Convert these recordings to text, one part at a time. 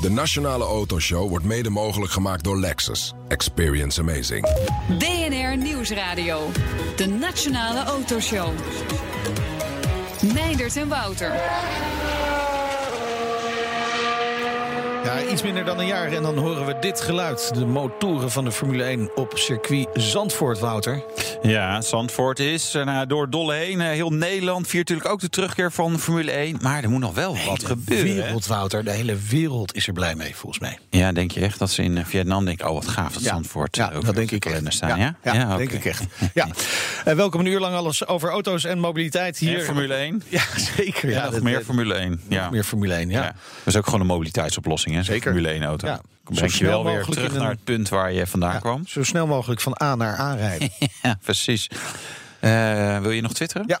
De Nationale Autoshow wordt mede mogelijk gemaakt door Lexus. Experience amazing. BNR Nieuwsradio. De Nationale Autoshow. Meindert en Wouter. Ja, iets minder dan een jaar en dan horen we dit geluid. De motoren van de Formule 1 op circuit Zandvoort, Wouter. Ja, Zandvoort is uh, nou, door dolle heen. Uh, heel Nederland viert natuurlijk ook de terugkeer van Formule 1. Maar er moet nog wel wat gebeuren. De wereld, Wouter. De hele wereld is er blij mee, volgens mij. Ja, denk je echt dat ze in Vietnam denken... oh, wat gaaf dat ja. Zandvoort ja, ook dat denk ik echt. staan, ja? Ja, ja, denk ik echt. Ja. Uh, welkom een uur lang alles over auto's en mobiliteit hier. En Formule 1? Ja, zeker. Ja, nog meer Formule 1. Ja. meer Formule 1, ja. Dat is ook gewoon een mobiliteitsoplossing, hè? Zeker. Formule 1 auto. Ja. Breng je wel weer terug naar het punt waar je vandaan ja, kwam. Zo snel mogelijk van A naar A rijden. ja, precies. Uh, wil je nog twitteren? Ja.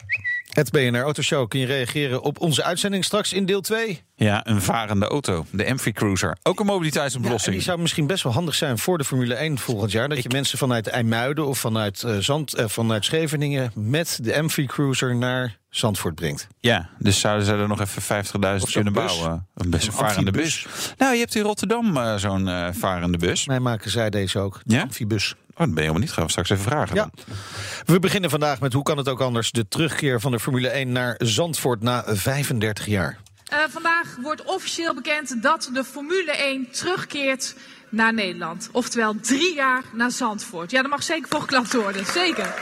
Het BNR Autoshow kun je reageren op onze uitzending straks in deel 2. Ja, een varende auto. De Amphi Cruiser. Ook een mobiliteitsoplossing. Ja, die zou misschien best wel handig zijn voor de Formule 1 volgend jaar. Dat Ik- je mensen vanuit IJmuiden of vanuit, eh, Zand, eh, vanuit Scheveningen... met de Amphi Cruiser naar Zandvoort brengt. Ja, dus zouden ze er nog even 50.000 Of zo'n kunnen bus. bouwen. Een best Een varende bus. Nou, je hebt in Rotterdam eh, zo'n varende bus. Mij maken zij deze ook. Ja? Amfibus. Oh, dat ben je helemaal niet. Gaan we straks even vragen. Ja. dan. We beginnen vandaag met hoe kan het ook anders... de terugkeer van de Formule 1 naar Zandvoort na 35 jaar. Uh, vandaag wordt officieel bekend dat de Formule 1 terugkeert naar Nederland. Oftewel drie jaar naar Zandvoort. Ja, dat mag zeker voor geklapt worden. Zeker.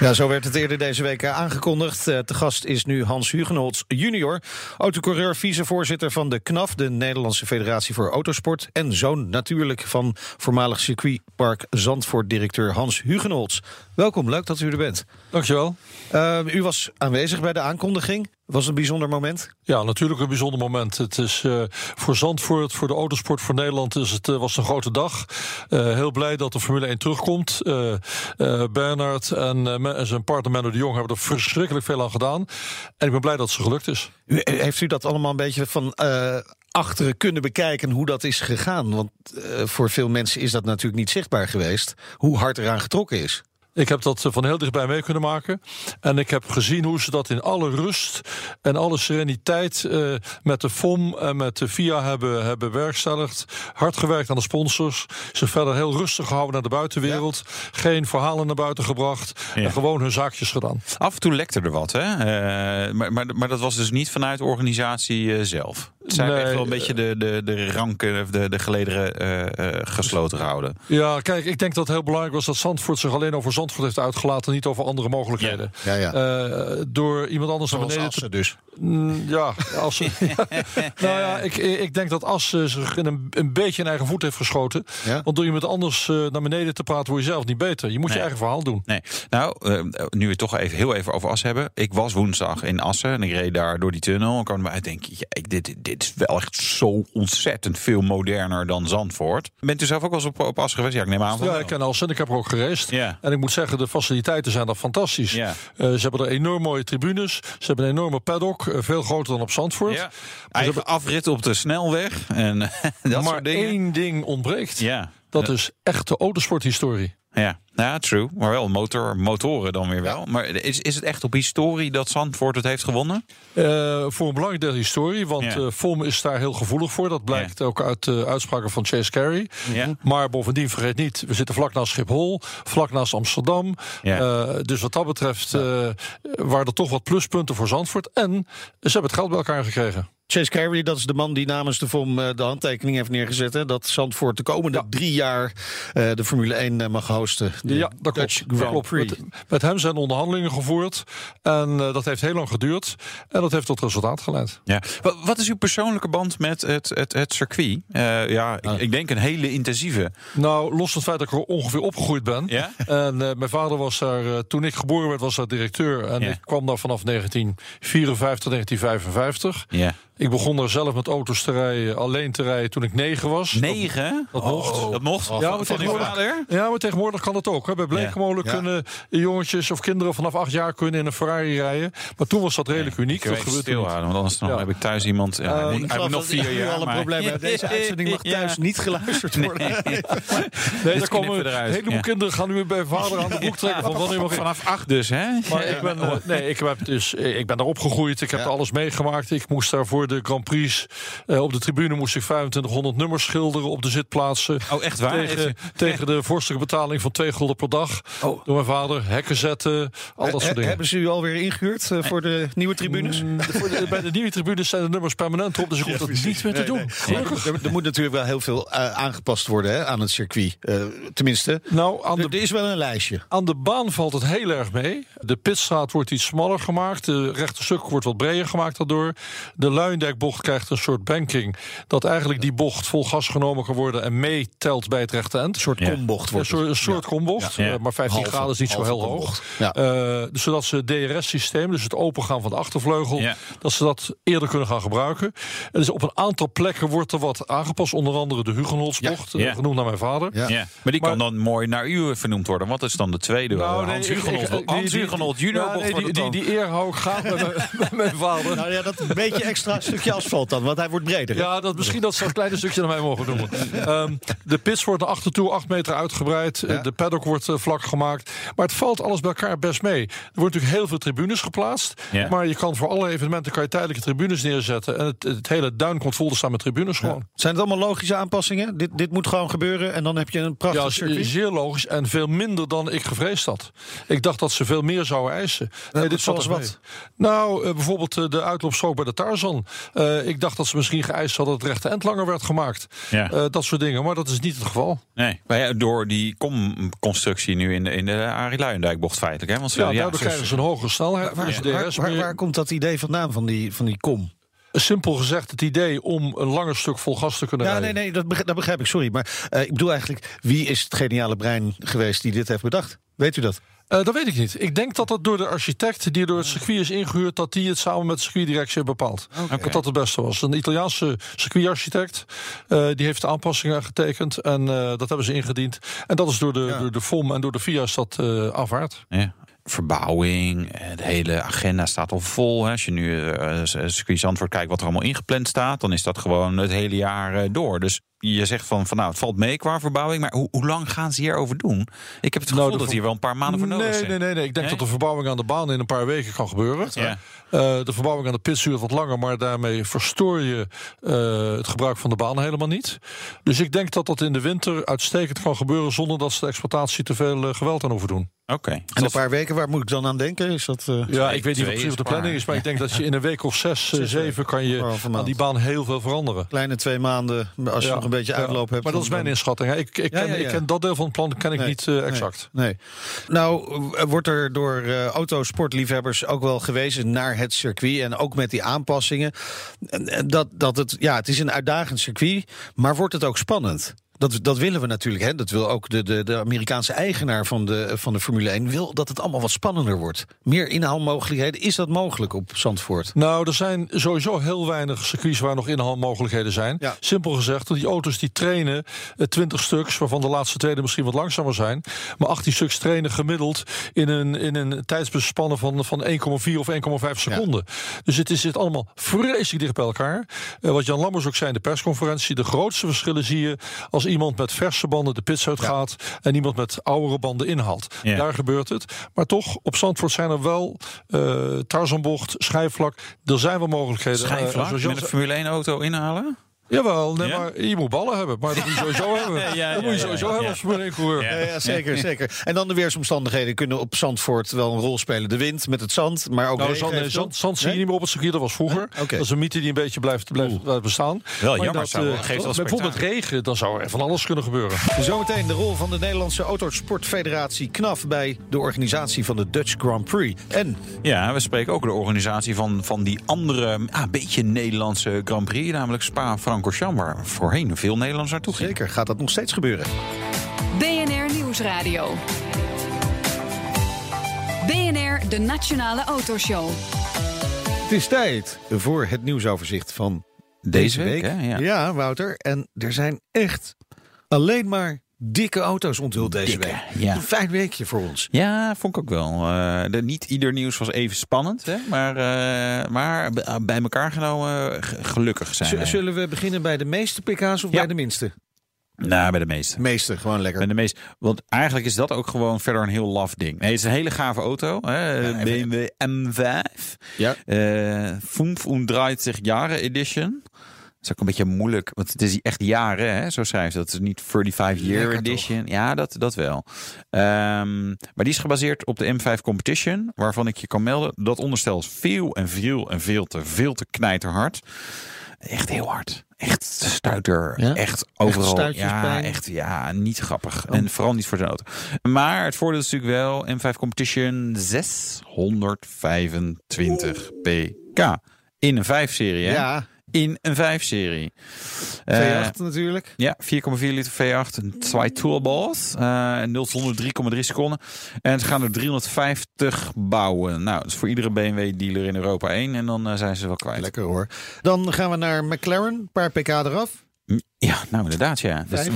Ja, zo werd het eerder deze week eh, aangekondigd. Eh, te gast is nu Hans Hugenholz junior, autocoureur, vicevoorzitter van de KNAF, de Nederlandse Federatie voor Autosport, en zoon natuurlijk van voormalig circuitpark Zandvoort-directeur Hans Hugenholz. Welkom, leuk dat u er bent. Dankjewel. Uh, u was aanwezig bij de aankondiging. Was een bijzonder moment? Ja, natuurlijk een bijzonder moment. Het is uh, voor Zandvoort, voor de autosport, voor Nederland is het, uh, was een grote dag. Uh, heel blij dat de Formule 1 terugkomt. Bernard en, en, zijn partner Menno de Jong hebben er verschrikkelijk veel aan gedaan. En ik ben blij dat het ze gelukt is. U, heeft u dat allemaal een beetje van achteren kunnen bekijken hoe dat is gegaan? Want voor veel mensen is dat natuurlijk niet zichtbaar geweest. Hoe hard eraan getrokken is. Ik heb dat van heel dichtbij mee kunnen maken. En ik heb gezien hoe ze dat in alle rust en alle sereniteit uh, met de FOM en met de FIA hebben, hebben bewerkstelligd. Hard gewerkt aan de sponsors. Ze verder heel rustig gehouden naar de buitenwereld. Ja. Geen verhalen naar buiten gebracht. Ja. En gewoon hun zaakjes gedaan. Af en toe lekte er wat, hè? Uh, maar, maar, maar dat was dus niet vanuit de organisatie zelf. Het zijn Nee, echt wel een beetje de, de, de ranken, of de, de gelederen uh, gesloten gehouden. Ja, kijk, ik denk dat het heel belangrijk was dat Zandvoort zich alleen over Zandvoort heeft uitgelaten, niet over andere mogelijkheden. Ja, ja. Uh, door iemand anders naar beneden te... dus. Mm, ja, Assen. nou ja, ik, ik denk dat Assen zich in een, een beetje in eigen voet heeft geschoten. Ja? Want door iemand anders uh, naar beneden te praten, word je zelf niet beter. Je moet Nee. je eigen verhaal doen. Nee. Nou, nu we het toch even, heel even over Assen hebben. Ik was woensdag in Assen en ik reed daar door die tunnel. En kwam erbij denk ja, ik, dit, dit is wel echt zo ontzettend veel moderner dan Zandvoort. Bent u zelf ook wel eens op, op Assen geweest? Ja, ik neem aan van Ja, ik ken Assen en ik heb er ook gereisd. Ja. En ik moet zeggen, de faciliteiten zijn daar fantastisch. Ja. Uh, ze hebben er enorm mooie tribunes. Ze hebben een enorme paddock, uh, veel groter dan op Zandvoort. Ja. Eigen afrit op de snelweg en dat maar soort dingen. één ding ontbreekt. Ja. Dat Ja. is echte autosporthistorie. Ja, ja, true. Maar wel motor, motoren dan weer wel. Maar is, is het echt op historie dat Zandvoort het heeft gewonnen? Uh, voor een belangrijk deel historie, want Ja. FOM is daar heel gevoelig voor. Dat blijkt ook uit de uitspraken van Chase Carey. Ja. Maar bovendien, vergeet niet, we zitten vlak naast Schiphol, vlak naast Amsterdam. Ja. Uh, dus wat dat betreft uh, waren er toch wat pluspunten voor Zandvoort. En ze hebben het geld bij elkaar gekregen. Chase Carey, dat is de man die namens de FOM de handtekening heeft neergezet. Hè, dat Zandvoort de komende Ja. drie jaar uh, de Formule 1 uh, mag hosten. Ja, dat Dutch klopt. Dat. Met, met hem zijn onderhandelingen gevoerd. En uh, dat heeft heel lang geduurd. En dat heeft tot resultaat geleid. Ja. Wa- Wat is uw persoonlijke band met het, het, het circuit? Uh, ja, ik, ik denk een hele intensieve. Nou, los van het feit dat ik er ongeveer opgegroeid ben. Ja? En uh, mijn vader was daar, toen ik geboren werd, was daar directeur. En Ja. ik kwam daar vanaf 1954, 1955. Ja. Ik begon daar zelf met auto's te rijden, alleen te rijden toen ik negen was. Negen? Dat mocht. Dat mocht? Ja, maar van tegenwoordig, vader? ja, maar tegenwoordig kan dat ook. Hè. Bij Bleekmolen Ja. kunnen jongetjes of kinderen vanaf acht jaar kunnen in een Ferrari rijden. Maar toen was dat redelijk uniek. Ik Dat gebeurt want anders dan Ja. heb ik thuis iemand... Ja, moet- ik moet nog dat vier jaar. al een maar- probleem heb. Deze uitzending mag thuis niet geluisterd worden. Nee, daar komen een eruit. heleboel Ja. kinderen gaan nu bij vader aan de broek trekken. Van wanneer mag Vanaf acht dus, hè? Maar ik ben, eh, nee, ik, heb dus, eh, ik ben daar opgegroeid. Ik heb er alles meegemaakt. Ik moest daar voor de Grand Prix. eh, op de tribune moest ik 2500 nummers schilderen op de zitplaatsen. Oh, echt waar? Tegen, tegen de vorstelijke betaling van 2 gulden per dag. Oh. Door mijn vader. Hekken zetten. Al dat soort dingen. Hebben ze u alweer ingehuurd eh, voor de nieuwe tribunes? Mm, de- voor de- bij de nieuwe tribunes zijn de nummers permanent op. Dus ik hoef dat niet meer te doen. Gelukkig. Er, er moet natuurlijk wel heel veel eh, aangepast worden hè, aan het circuit. Eh, tenminste, Nou, aan er, de er is wel een lijstje. Aan de baan valt het heel erg mee. De pitstraat wordt iets smaller gemaakt. De rechte stuk wordt wat breder gemaakt daardoor. De Luindijkbocht krijgt een soort banking. Dat eigenlijk die bocht vol gas genomen kan worden en meetelt bij het rechte eind. Een soort Ja. kombocht Een wordt een soort kombocht, Ja. eh, maar 15 Halve- graden is niet zo heel hoog. Eh, dus zodat ze het DRS-systeem, dus het opengaan van de achtervleugel, Ja. dat ze dat eerder kunnen gaan gebruiken. En dus op een aantal plekken wordt er wat aangepast, onder andere de Hugenholzbocht, Ja. eh, genoemd naar mijn vader. Ja. Ja. Maar die Maar- kan dan mooi naar u vernoemd worden. Wat is dan de tweede? Nou, Hans Hugenot junior bocht die, eer hou ik graag bij, mijn- bij mijn vader. Nou ja, dat een beetje extra stukje asfalt dan, want hij wordt breder. hè? Ja, dat, misschien dat ze een kleine stukje naar mij mogen noemen. Ehm, de pits wordt naar achter toe 8 meter uitgebreid. Ja. De paddock wordt eh, vlak gemaakt. Maar het valt alles bij elkaar best mee. Er wordt natuurlijk heel veel tribunes geplaatst. Ja. Maar je kan voor alle evenementen kan je tijdelijke tribunes neerzetten. En het, het hele duin komt vol te staan met tribunes gewoon. Zijn het allemaal logische aanpassingen? Dit, dit moet gewoon gebeuren en dan heb je een prachtig Ja, circuit. zeer logisch. En veel minder dan ik gevreesd had. Ik dacht dat ze veel meer zouden eisen. Nee, dit valt zoals wat? mee. Nou, eh, bijvoorbeeld eh, de uitloopstrook bij de Tarzan. Eh, ik dacht dat ze misschien geëist hadden dat het rechte end langer werd gemaakt. Ja. Eh, dat soort dingen. Maar dat is niet het geval. Nee, maar ja, door die komconstructie nu in de, in de Arie Luijendijkbocht feitelijk. Hè? Want ze, Ja, ja, daardoor krijgen ze een hogere snelheid. Waar, waar komt dat idee vandaan van die, van die kom? Simpel gezegd het idee om een langer stuk vol gas te kunnen Ja, rijden. nee, nee, dat begrijp, dat begrijp ik, sorry. Maar eh, ik bedoel eigenlijk, wie is het geniale brein geweest die dit heeft bedacht? Weet u dat? Eh, dat weet ik niet. Ik denk dat dat door de architect die door het circuit is ingehuurd... dat die het samen met de circuitdirectie heeft bepaald. Dat dat het beste was. Een Italiaanse circuitarchitect. eh, die heeft de aanpassingen getekend. En eh, dat hebben ze ingediend. En dat is door de, Ja. door de FOM en door de FIA is dat aanvaard. Ja. Verbouwing, de hele agenda staat al vol. Hè. Als je nu uh, circuit Zandvoort kijkt wat er allemaal ingepland staat... dan is dat gewoon het hele jaar door. Dus je zegt van, van nou, het valt mee qua verbouwing... maar hoe, hoe lang gaan ze hierover doen? Ik heb het gevoel de dat hier wel een paar maanden voor nodig nee, zijn. nee, nee, nee. Ik denk Nee? dat de verbouwing aan de baan in een paar weken kan gebeuren. Ja. Eh, de verbouwing aan de pit duurt wat langer, maar daarmee verstoor je eh, het gebruik van de baan helemaal niet. Dus ik denk dat dat in de winter uitstekend kan gebeuren zonder dat ze de exploitatie te veel eh, geweld aan hoeven doen. Oké. En een paar weken, waar moet ik dan aan denken? Is dat, eh, Ja, ik weet niet wat precies de planning is, maar ik denk dat je in een week of zes, eh, zeven kan je aan die baan heel veel veranderen. kleine twee maanden, als je Ja, nog een beetje ja. uitloop hebt? Maar dat is mijn inschatting. hè. Ik, ik, Ja, ken, ja, ja. ik ken dat deel van het plan ken ik Nee, niet eh, exact. Nee. Nou, wordt er door eh, autosportliefhebbers ook wel gewezen naar het circuit en ook met die aanpassingen. En- en Dat, dat het, ja, het is een uitdagend circuit, maar wordt het ook spannend? Dat, dat willen we natuurlijk. Hè? Dat wil ook de, de, de Amerikaanse eigenaar van de, van de Formule 1. Wil dat het allemaal wat spannender wordt. Meer inhaalmogelijkheden. Is dat mogelijk op Zandvoort? Nou, er zijn sowieso heel weinig circuits waar nog inhaalmogelijkheden zijn. Ja. Simpel gezegd, die auto's die trainen eh, 20 stuks, waarvan de laatste tweede misschien wat langzamer zijn. Maar 18 stuks trainen gemiddeld in een, in een tijdsbespannen van, van 1,4 of 1,5 seconden. Dus het is, zit allemaal vreselijk dicht bij elkaar. Eh, wat Jan Lammers ook zei in de persconferentie, de grootste verschillen zie je als iemand met verse banden de pits uitgaat en iemand met oudere banden inhaalt. Ja. Daar gebeurt het. Maar toch, op Zandvoort zijn er wel eh Tarzanbocht, schijfvlak. Er zijn wel mogelijkheden. Eh, Schijfvlak zoals Jan met een Formule 1 auto inhalen? Jawel, nee, Ja? maar je moet ballen hebben. Maar dat moet je sowieso hebben. ja, dat moet je ja, sowieso ja, hebben ja. als Formule 1 coureur. Ja. Zeker, zeker. En dan de weersomstandigheden kunnen op Zandvoort wel een rol spelen. De wind met het zand, maar ook Nou, regen zand, nee, zand, zand zie je niet meer op het circuit, dat was vroeger. Dat is een mythe die een beetje blijft, blijft, blijft bestaan. Wel Maar jammer, dat, zou- eh, geeft wel met bijvoorbeeld regen, dan zou er van alles kunnen gebeuren. Zometeen de rol van de Nederlandse Autosportfederatie KNAF bij de organisatie van de Dutch Grand Prix. En Ja, we spreken ook de organisatie van, van die andere, ah, beetje Nederlandse Grand Prix, namelijk Spa-Francorchamps, waar voorheen veel Nederlanders naartoe gingen. zeker gaat dat nog steeds gebeuren. BNR Nieuwsradio. BNR, de Nationale Autoshow. Het is tijd voor het nieuwsoverzicht van Deze week, hè? Ja. Wouter. En er zijn echt alleen maar dikke auto's onthuld deze Dikke, week. ja. Een fijn weekje voor ons. Ja, vond ik ook wel. Eh, de, niet ieder nieuws was even spannend, hè? Maar, eh, maar b- bij elkaar genomen eh, gelukkig zijn Z- wij. zullen we beginnen bij de meeste pk's of Ja. bij de minste? Nou, bij de meeste. Meeste, gewoon lekker. Bij de meeste. Want eigenlijk is dat ook gewoon verder een heel laf ding. Nee, het is een hele gave auto. Hè? Ja, BMW M5. Ja. Eh 35 jaren edition. Is ook een beetje moeilijk, want het is echt jaren, hè? zo schrijft dat. Het is niet 35 year Lekker toch? edition. Ja, dat, dat wel. Ehm, maar die is gebaseerd op de M5 Competition, waarvan ik je kan melden. Dat onderstel is veel en veel en veel te, veel te knijterhard. Echt heel hard. Echt stuiter. Ja? Echt overal. ja, stuitjespijn? echt ja, niet grappig. En vooral niet voor zijn auto. Maar het voordeel is natuurlijk wel M5 Competition 625 pk. In een 5-serie, hè? Ja, In een 5-serie. V8 natuurlijk. Ja, 4,4 liter V8, een 2 turbos. eh 0 tot 100 3,3 seconden. En ze gaan er 350 bouwen. Nou, dat is voor iedere BMW-dealer in Europa één. En dan eh, zijn ze wel kwijt. Lekker hoor. Dan gaan we naar McLaren. Een paar pk eraf. Ja, nou inderdaad, ja. Dus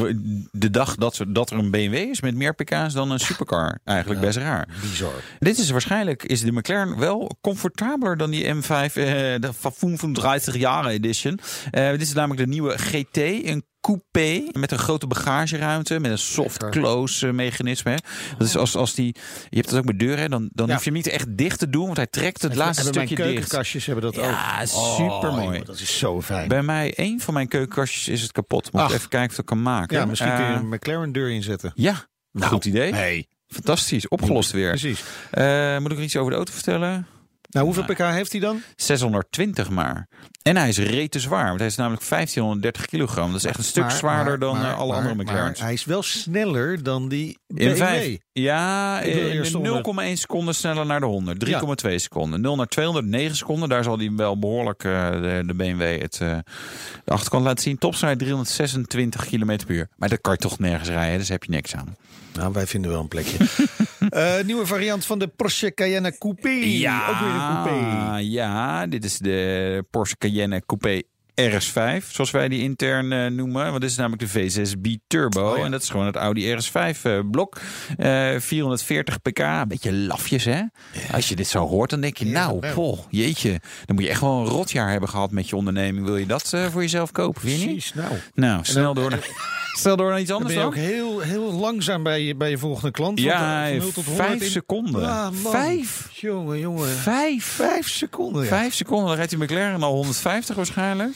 de dag dat, ze, dat er een BMW is met meer pk's dan een supercar. Eigenlijk best raar. Bizar. Dit is waarschijnlijk is de McLaren wel comfortabeler dan die M5, eh, de 35 jaar edition. Eh, dit is namelijk de nieuwe GT, een coupé met een grote bagageruimte, met een soft close eh, mechanisme. hè. Dat is als, als die, je hebt dat ook met deuren, hè, dan, dan Ja. hoef je hem niet echt dicht te doen, want hij trekt het laatste mijn stukje dicht. keukenkastjes hebben dat ook. Ja, supermooi. joh, dat is zo fijn. Bij mij, één van mijn keukenkastjes is het kapot. Moet ik Ach. even kijken of ik dat kan maken. ja, misschien kun je Eh, een McLaren deur inzetten. Ja, goed idee. Nee, Fantastisch, opgelost weer. precies. Eh, moet ik nog iets over de auto vertellen? Nou, hoeveel pk heeft hij dan? 620 maar. En hij is rete zwaar, want hij is namelijk 1530 kilogram. Dat is echt een stuk Maar- zwaarder maar- dan maar- eh, alle andere maar McLaren's. hij is wel sneller dan die In BMW. 5. Ja, Ik wil in eerst onder- 0,1 seconde sneller naar de 100. 3,2 seconden. 0 naar 200, 9 seconden. Daar zal hij wel behoorlijk eh, de, de BMW het, eh, de achterkant laten zien. Topsnelheid 326 km per uur. Maar dat kan je toch nergens rijden, dus heb je niks aan. Nou, wij vinden wel een plekje. Eh, nieuwe variant van de Porsche Cayenne Coupé. Ook weer een coupé. Ja, dit is de Porsche Cayenne Coupé RS5, zoals wij die intern eh, noemen. Want dit is namelijk de V6B Turbo. Oh ja. En dat is gewoon het Audi RS5 eh, blok. Eh 440 pk, een beetje lafjes hè. Als je dit zo hoort, dan denk je, nou, poh, jeetje. Dan moet je echt wel een rotjaar hebben gehad met je onderneming. Wil je dat voor jezelf kopen, vind je niet? Precies, nou. Nou, snel door, naar- snel door naar iets Dan anders ben je dan. ook heel, heel langzaam bij je, bij je volgende klant. Ja, van 0 tot 100 vijf in- seconden. Ah. Vijf? Jongen, jongen. Vijf. Vijf seconden, ja. Vijf seconden, dan rijdt die McLaren al 150 waarschijnlijk.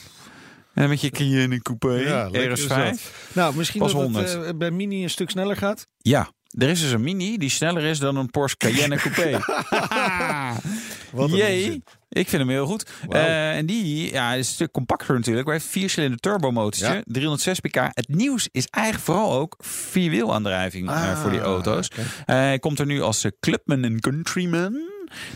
En met je Cayenne Coupé, Ja, lekker is dat. RS5. Nou, misschien Pas dat het 100. eh, bij Mini een stuk sneller gaat. Ja, er is dus een Mini die sneller is dan een Porsche Cayenne Coupé. Wat een Jee, ik vind hem heel goed. Eh, en die ja, is een stuk compacter natuurlijk. Maar hij heeft vier cilinder turbomotortje, Ja. 306 pk. Het nieuws is eigenlijk vooral ook vierwielaandrijving eh, Ah, voor die auto's. Eh, hij komt er nu als Clubman en Countryman.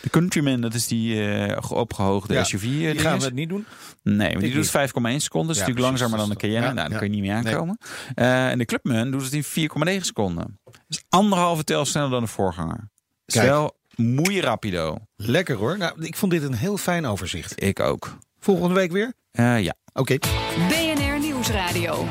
De Countryman, dat is die eh, opgehoogde Ja, SUV. Die gaan we het niet doen. Nee, maar die doet 5,1 seconden. Dat is Ja, natuurlijk precies. langzamer dan de Cayenne. Ja, nou, dan ja. kun je niet meer Nee. aankomen. Eh, en de Clubman doet het in 4,9 seconden. Dus anderhalve tel sneller dan de voorganger. Is wel moeie rapido. Lekker hoor. Nou, ik vond dit een heel fijn overzicht. Ik ook. Volgende week weer? Eh, ja. Oké. BNR Nieuwsradio.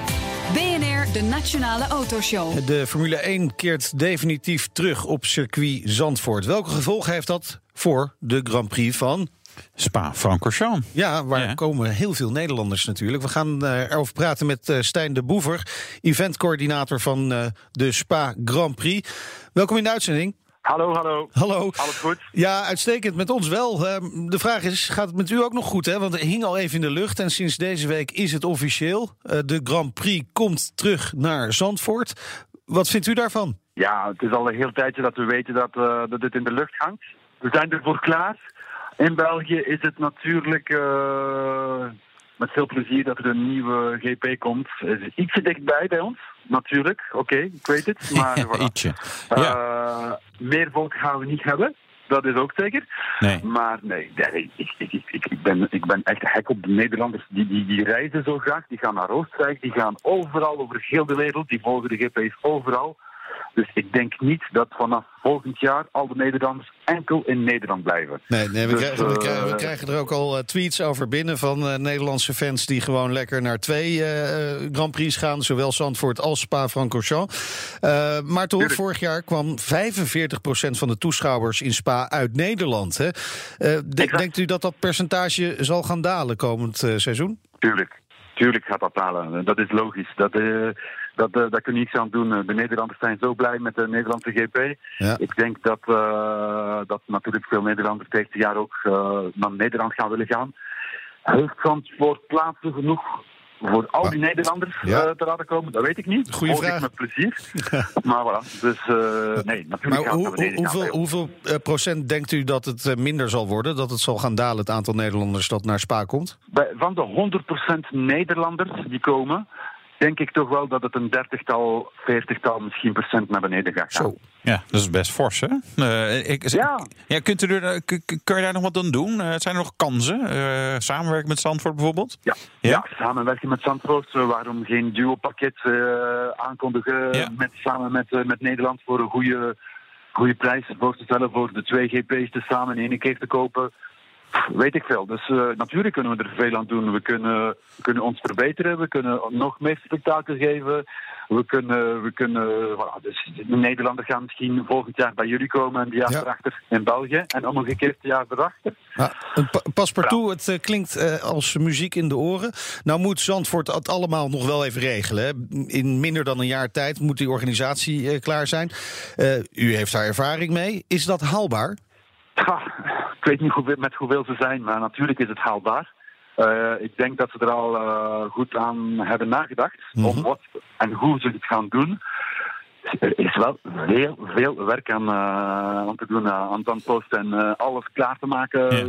BNR, de Nationale Autoshow. De Formule 1 keert definitief terug op circuit Zandvoort. Welke gevolgen heeft dat voor de Grand Prix van... Spa-Francorchamps. Ja, waar Ja. komen heel veel Nederlanders natuurlijk. We gaan eh, erover praten met eh, Stijn de Boever, eventcoördinator van eh, de Spa Grand Prix. Welkom in de uitzending. Hallo, hallo. Hallo. Alles goed? Ja, uitstekend met ons wel. Ehm, de vraag is, gaat het met u ook nog goed? Hè? Want het hing al even in de lucht en sinds deze week is het officieel. Eh, de Grand Prix komt terug naar Zandvoort. Wat vindt u daarvan? Ja, het is al een heel tijdje dat we weten dat, eh, dat dit in de lucht hangt. We zijn ervoor klaar. In België is het natuurlijk eh, met veel plezier dat er een nieuwe GP komt. Het is ietsje dichtbij bij ons, natuurlijk. Oké, ik weet het. Maar voilà. Ietsje. Ja. Eh, meer volk gaan we niet hebben. Dat is ook zeker. Nee. Maar nee, nee, ik, ik, ik, ik, ik ben, ik ben echt gek op de Nederlanders. Die, die, die reizen zo graag. Die gaan naar Oostenrijk. Die gaan overal over heel de wereld. Die volgen de GP's overal. Dus ik denk niet dat vanaf volgend jaar al de Nederlanders enkel in Nederland blijven. Nee, nee we, Dus, krijgen, we, eh, krijgen, we krijgen er ook al eh, tweets over binnen van eh, Nederlandse fans die gewoon lekker naar twee Grand Prix gaan, zowel Zandvoort als Spa-Francorchamps. Maar toch, Tuurlijk. vorig jaar kwam 45% van de toeschouwers in Spa uit Nederland. Hè? De- denkt u dat dat percentage zal gaan dalen komend seizoen? Tuurlijk. Tuurlijk gaat dat dalen. Dat is logisch. Dat, dat, eh, daar kun je niets aan doen. De Nederlanders zijn zo blij met de Nederlandse GP. Ja. Ik denk dat, eh, dat natuurlijk veel Nederlanders het eerste jaar ook eh, naar Nederland gaan willen gaan. Heeft Zandvoort plaatsen genoeg voor al die Nederlanders Ja. eh, te laten komen? Dat weet ik niet. Goeie ik met plezier. maar voilà. Dus eh, nee, natuurlijk Maar hoe, hoe- hoeveel, hoeveel eh, procent denkt u dat het eh, minder zal worden? Dat het zal gaan dalen, het aantal Nederlanders dat naar Spa komt? Bij, van de 100% Nederlanders die komen, denk ik toch wel dat het een dertigtal, veertigtal misschien procent naar beneden gaat gaan. Zo. Ja, dat is best fors, hè? Eh, ik, Ja. ja kunt u er, k- kun je daar nog wat aan doen? Eh, zijn er nog kansen? Eh, samenwerken met Zandvoort bijvoorbeeld? Ja, Ja? ja? samenwerken met Zandvoort. eh, waarom geen duo-pakket eh, aankondigen Ja. met, samen met, eh, met Nederland voor een goede, goede prijs voor te stellen voor de twee GP's te samen in één keer te kopen? Weet ik veel. Dus eh, natuurlijk kunnen we er veel aan doen. We kunnen, we kunnen ons verbeteren. We kunnen nog meer spektakel geven. We kunnen, we kunnen voilà, dus de Nederlanders gaan misschien volgend jaar bij jullie komen en het jaar Ja. erachter in België. En omgekeerd het jaar erachter. Ja, pa- paspartout, het eh, klinkt eh, als muziek in de oren. Nou moet Zandvoort het allemaal nog wel even regelen. Hè. In minder dan een jaar tijd moet die organisatie klaar zijn. U heeft daar ervaring mee. Is dat haalbaar? Ja, ik weet niet hoeveel, met hoeveel ze zijn, maar natuurlijk is het haalbaar. Eh, ik denk dat ze er al eh, goed aan hebben nagedacht om wat en hoe ze het gaan doen. Er is wel veel, veel werk aan, eh, aan te doen aan Zandpost en eh, alles klaar te maken. Ja.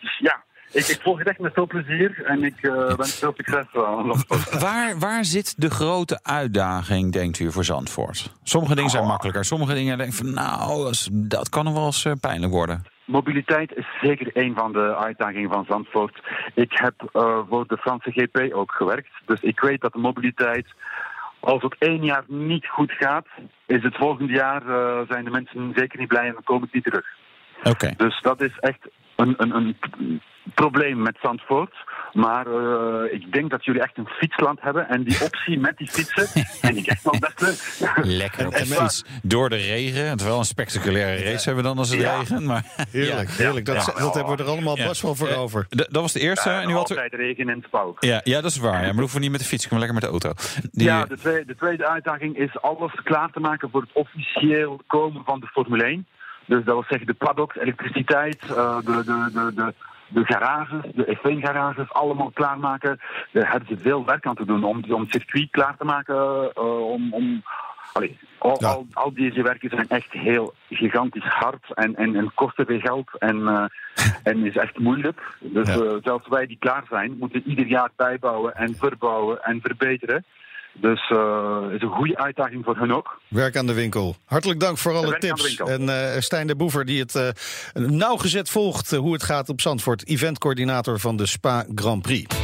Dus ja, ik, ik volg het echt met veel plezier en ik eh wens veel succes aan Zandpost. Waar, waar zit de grote uitdaging, denkt u, voor Zandvoort? Sommige dingen zijn makkelijker. Sommige dingen denk ik van, nou, dat, kan nog wel eens eh, pijnlijk worden. Mobiliteit is zeker een van de uitdagingen van Zandvoort. Ik heb eh, voor de Franse GP ook gewerkt. Dus ik weet dat de mobiliteit, als het één jaar niet goed gaat, is het volgende jaar eh, zijn de mensen zeker niet blij en dan komen ze niet terug. Oké. Dus dat is echt een, een, een probleem met Zandvoort. Maar eh, ik denk dat jullie echt een fietsland hebben. En die optie met die fietsen vind ik echt wel best leuk. Lekker op de En- fiets. Door de regen. Het is wel een spectaculaire race hebben we dan als het Ja. regent. Maar Heerlijk, heerlijk. Dat, Ja. dat hebben we er allemaal Ja. best wel voor Eh, over. d- dat was de eerste. en nu altijd regen in het pauw. Ja, ja, dat is waar. Ja, maar hoeven we niet met de fiets. Kunnen we lekker met de auto. Die, Ja, de tweede, de tweede uitdaging is alles klaar te maken voor het officieel komen van de Formule 1. Dus dat wil zeggen de paddocks, elektriciteit, eh, de, de, de, de, de garages, de F1-garages, allemaal klaarmaken. Daar hebben ze veel werk aan te doen om, om het circuit klaar te maken. eh, om, om, al, Ja. al, al deze werken zijn echt heel gigantisch hard en, en, en kosten veel geld en, eh, en is echt moeilijk. Dus Ja. eh, zelfs wij die klaar zijn, moeten ieder jaar bijbouwen en verbouwen en verbeteren. Dus eh is een goede uitdaging voor hun ook. Werk aan de winkel. Hartelijk dank voor alle Werk tips. En eh, Stijn de Boever, die het eh, nauwgezet volgt hoe het gaat op Zandvoort. Eventcoördinator van de Spa Grand Prix.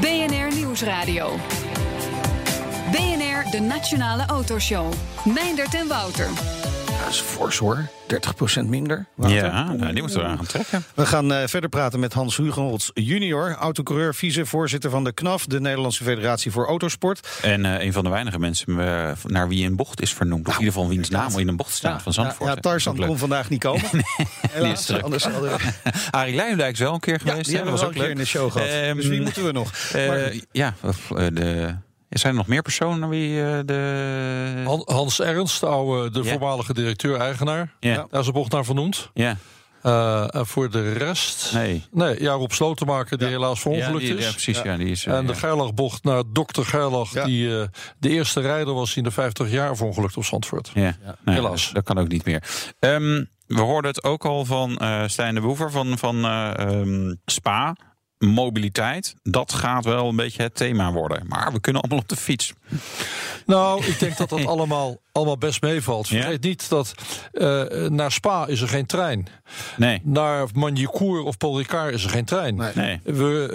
BNR Nieuwsradio. BNR, de Nationale Autoshow. Meindert en Wouter. Dat is fors hoor. 30% minder. Ja, nou, die moeten we aan gaan trekken. We gaan eh, verder praten met Hans Hugenholz junior. Autocoureur, vicevoorzitter van de KNAF. De Nederlandse Federatie voor Autosport. En eh, een van de weinige mensen eh, naar wie een bocht is vernoemd. Of in ieder geval wiens naam in een bocht staat van Zandvoort. Ja, ja, Tarzan kon vandaag niet komen. Die Helaas, anders hadden. Arie Luijendijk is wel een keer Ja, geweest. die hè? hebben was keer ook in de show gehad. Ehm, dus wie moeten we nog? Maar- ja, de, zijn er nog meer personen wie eh, de... Han- Hans Ernst, de, oude, de Ja. voormalige directeur-eigenaar. Ja. Daar is een bocht naar vernoemd. Ja, Eh, en voor de rest... nee. Nee, ja, Rob Slotenmaker, die helaas Ja, verongelukt die, is. ja, precies. Ja. die is, eh, En de ja. Gerlachbocht naar dokter Gerlach, Ja. die eh, de eerste rijder was in de 50 jaar verongelukt op Zandvoort. Ja, nee, helaas. Dat, kan ook niet meer. Ehm, we hoorden het ook al van eh Stijn de Boever van, van eh, ehm, Spa. Mobiliteit, dat gaat wel een beetje het thema worden. Maar we kunnen allemaal op de fiets. Nou, ik denk dat dat allemaal allemaal best meevalt. Ja? Vergeet niet dat eh, naar Spa is er geen trein. Nee. Naar Manjicourt of Paul Ricard is er geen trein. Nee. We,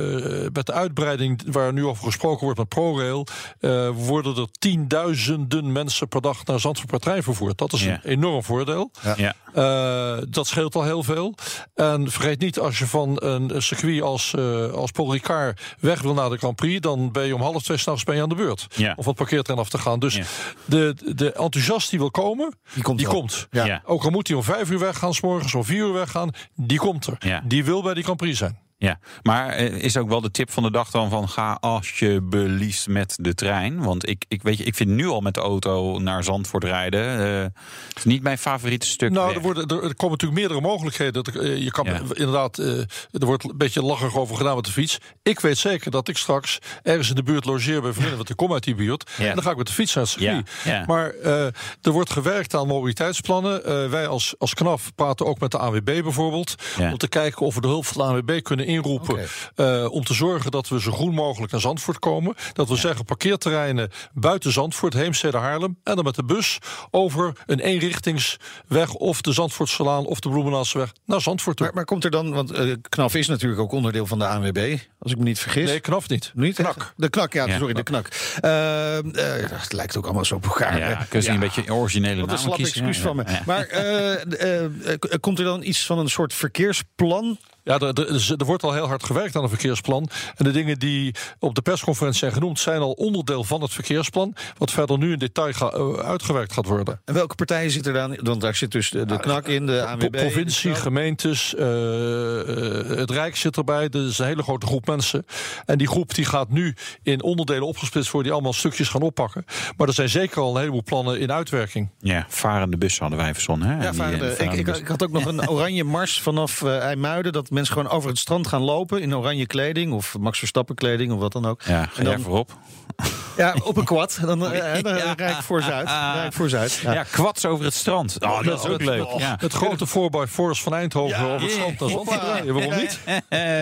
eh, met de uitbreiding waar nu over gesproken wordt met ProRail... eh, worden er tienduizenden mensen per dag naar Zandvoort per trein vervoerd. Dat is Ja. een enorm voordeel. Ja. Eh, dat scheelt al heel veel. En vergeet niet, als je van een circuit als, eh als Paul Ricard weg wil naar de Grand Prix... dan ben je om half twee s'nachts ben je aan de beurt. Ja. Of wat parkeertrein af te gaan. Dus Ja. de, de enthousiast die wil komen, Die komt wel. komt. Ja. Ja. Ook al moet hij om vijf uur weggaan, s morgens om vier uur weggaan, die komt er. Ja. Die wil bij die Grand Prix zijn. Ja, maar eh, is ook wel de tip van de dag dan van ga alsjeblieft met de trein. Want ik, ik, weet je, ik vind nu al met de auto naar Zandvoort rijden. het is niet mijn favoriete stuk. Nou, weg. er, worden, er, komen natuurlijk meerdere mogelijkheden. Eh, je kan Ja. inderdaad, er wordt een beetje lachig over gedaan met de fiets. Ik weet zeker dat ik straks ergens in de buurt logeer bij vrienden, want ik kom uit die buurt. Ja. En dan ga ik met de fiets naar het circuit. Ja, ja. Maar er wordt gewerkt aan mobiliteitsplannen. Wij als, als KNAF praten ook met de ANWB bijvoorbeeld. Om te kijken of we de hulp van de ANWB kunnen inroepen. Eh, om te zorgen dat we zo groen mogelijk naar Zandvoort komen. Dat we zeggen parkeerterreinen buiten Zandvoort, Heemstede, Haarlem. En dan met de bus over een eenrichtingsweg of de Zandvoortselaan of de Bloemenaalseweg naar Zandvoort toe. Maar, maar komt er dan, want eh, KNAF is natuurlijk ook onderdeel van de ANWB, als ik me niet vergis. nee, knap niet. Niet? Knak. De knak, ja, Ja. sorry, de knak. Eh, eh, het lijkt ook allemaal zo op elkaar. ja, kun je een beetje originele Wat een slap excuus van me. ja. Maar eh, eh, eh, komt er dan iets van een soort verkeersplan? Ja, er, er, er wordt al heel hard gewerkt aan een verkeersplan. En de dingen die op de persconferentie zijn genoemd, zijn al onderdeel van het verkeersplan. Wat verder nu in detail ga- eh, uitgewerkt gaat worden. En welke partijen zitten daar? Want daar zit dus de, de knak in, de ANWB. provincie, de- gemeentes, eh, eh, het Rijk zit erbij. Er is een hele grote groep mensen. En die groep die gaat nu in onderdelen opgesplitst worden... die allemaal stukjes gaan oppakken. Maar er zijn zeker al een heleboel plannen in uitwerking. Ja, varende bus hadden wij verzonnen. Hè? Ja, Die, eh, varende. ik, ik, had ook nog een oranje mars vanaf eh IJmuiden. Dat mensen gewoon over het strand gaan lopen in oranje kleding. Of Max Verstappen kleding of wat dan ook. Ja, ga en jij dan, voorop. ja, op een quad. Dan, eh, dan rijd ik voor Zuid. Dan rijd ik voor Zuid. Ja, kwats over het strand. Oh, dat is ook leuk. Ja. Het grote 4x4's van Eindhoven Ja, over het strand Zandvoort hoppa. rijden. Waarom Ja, niet?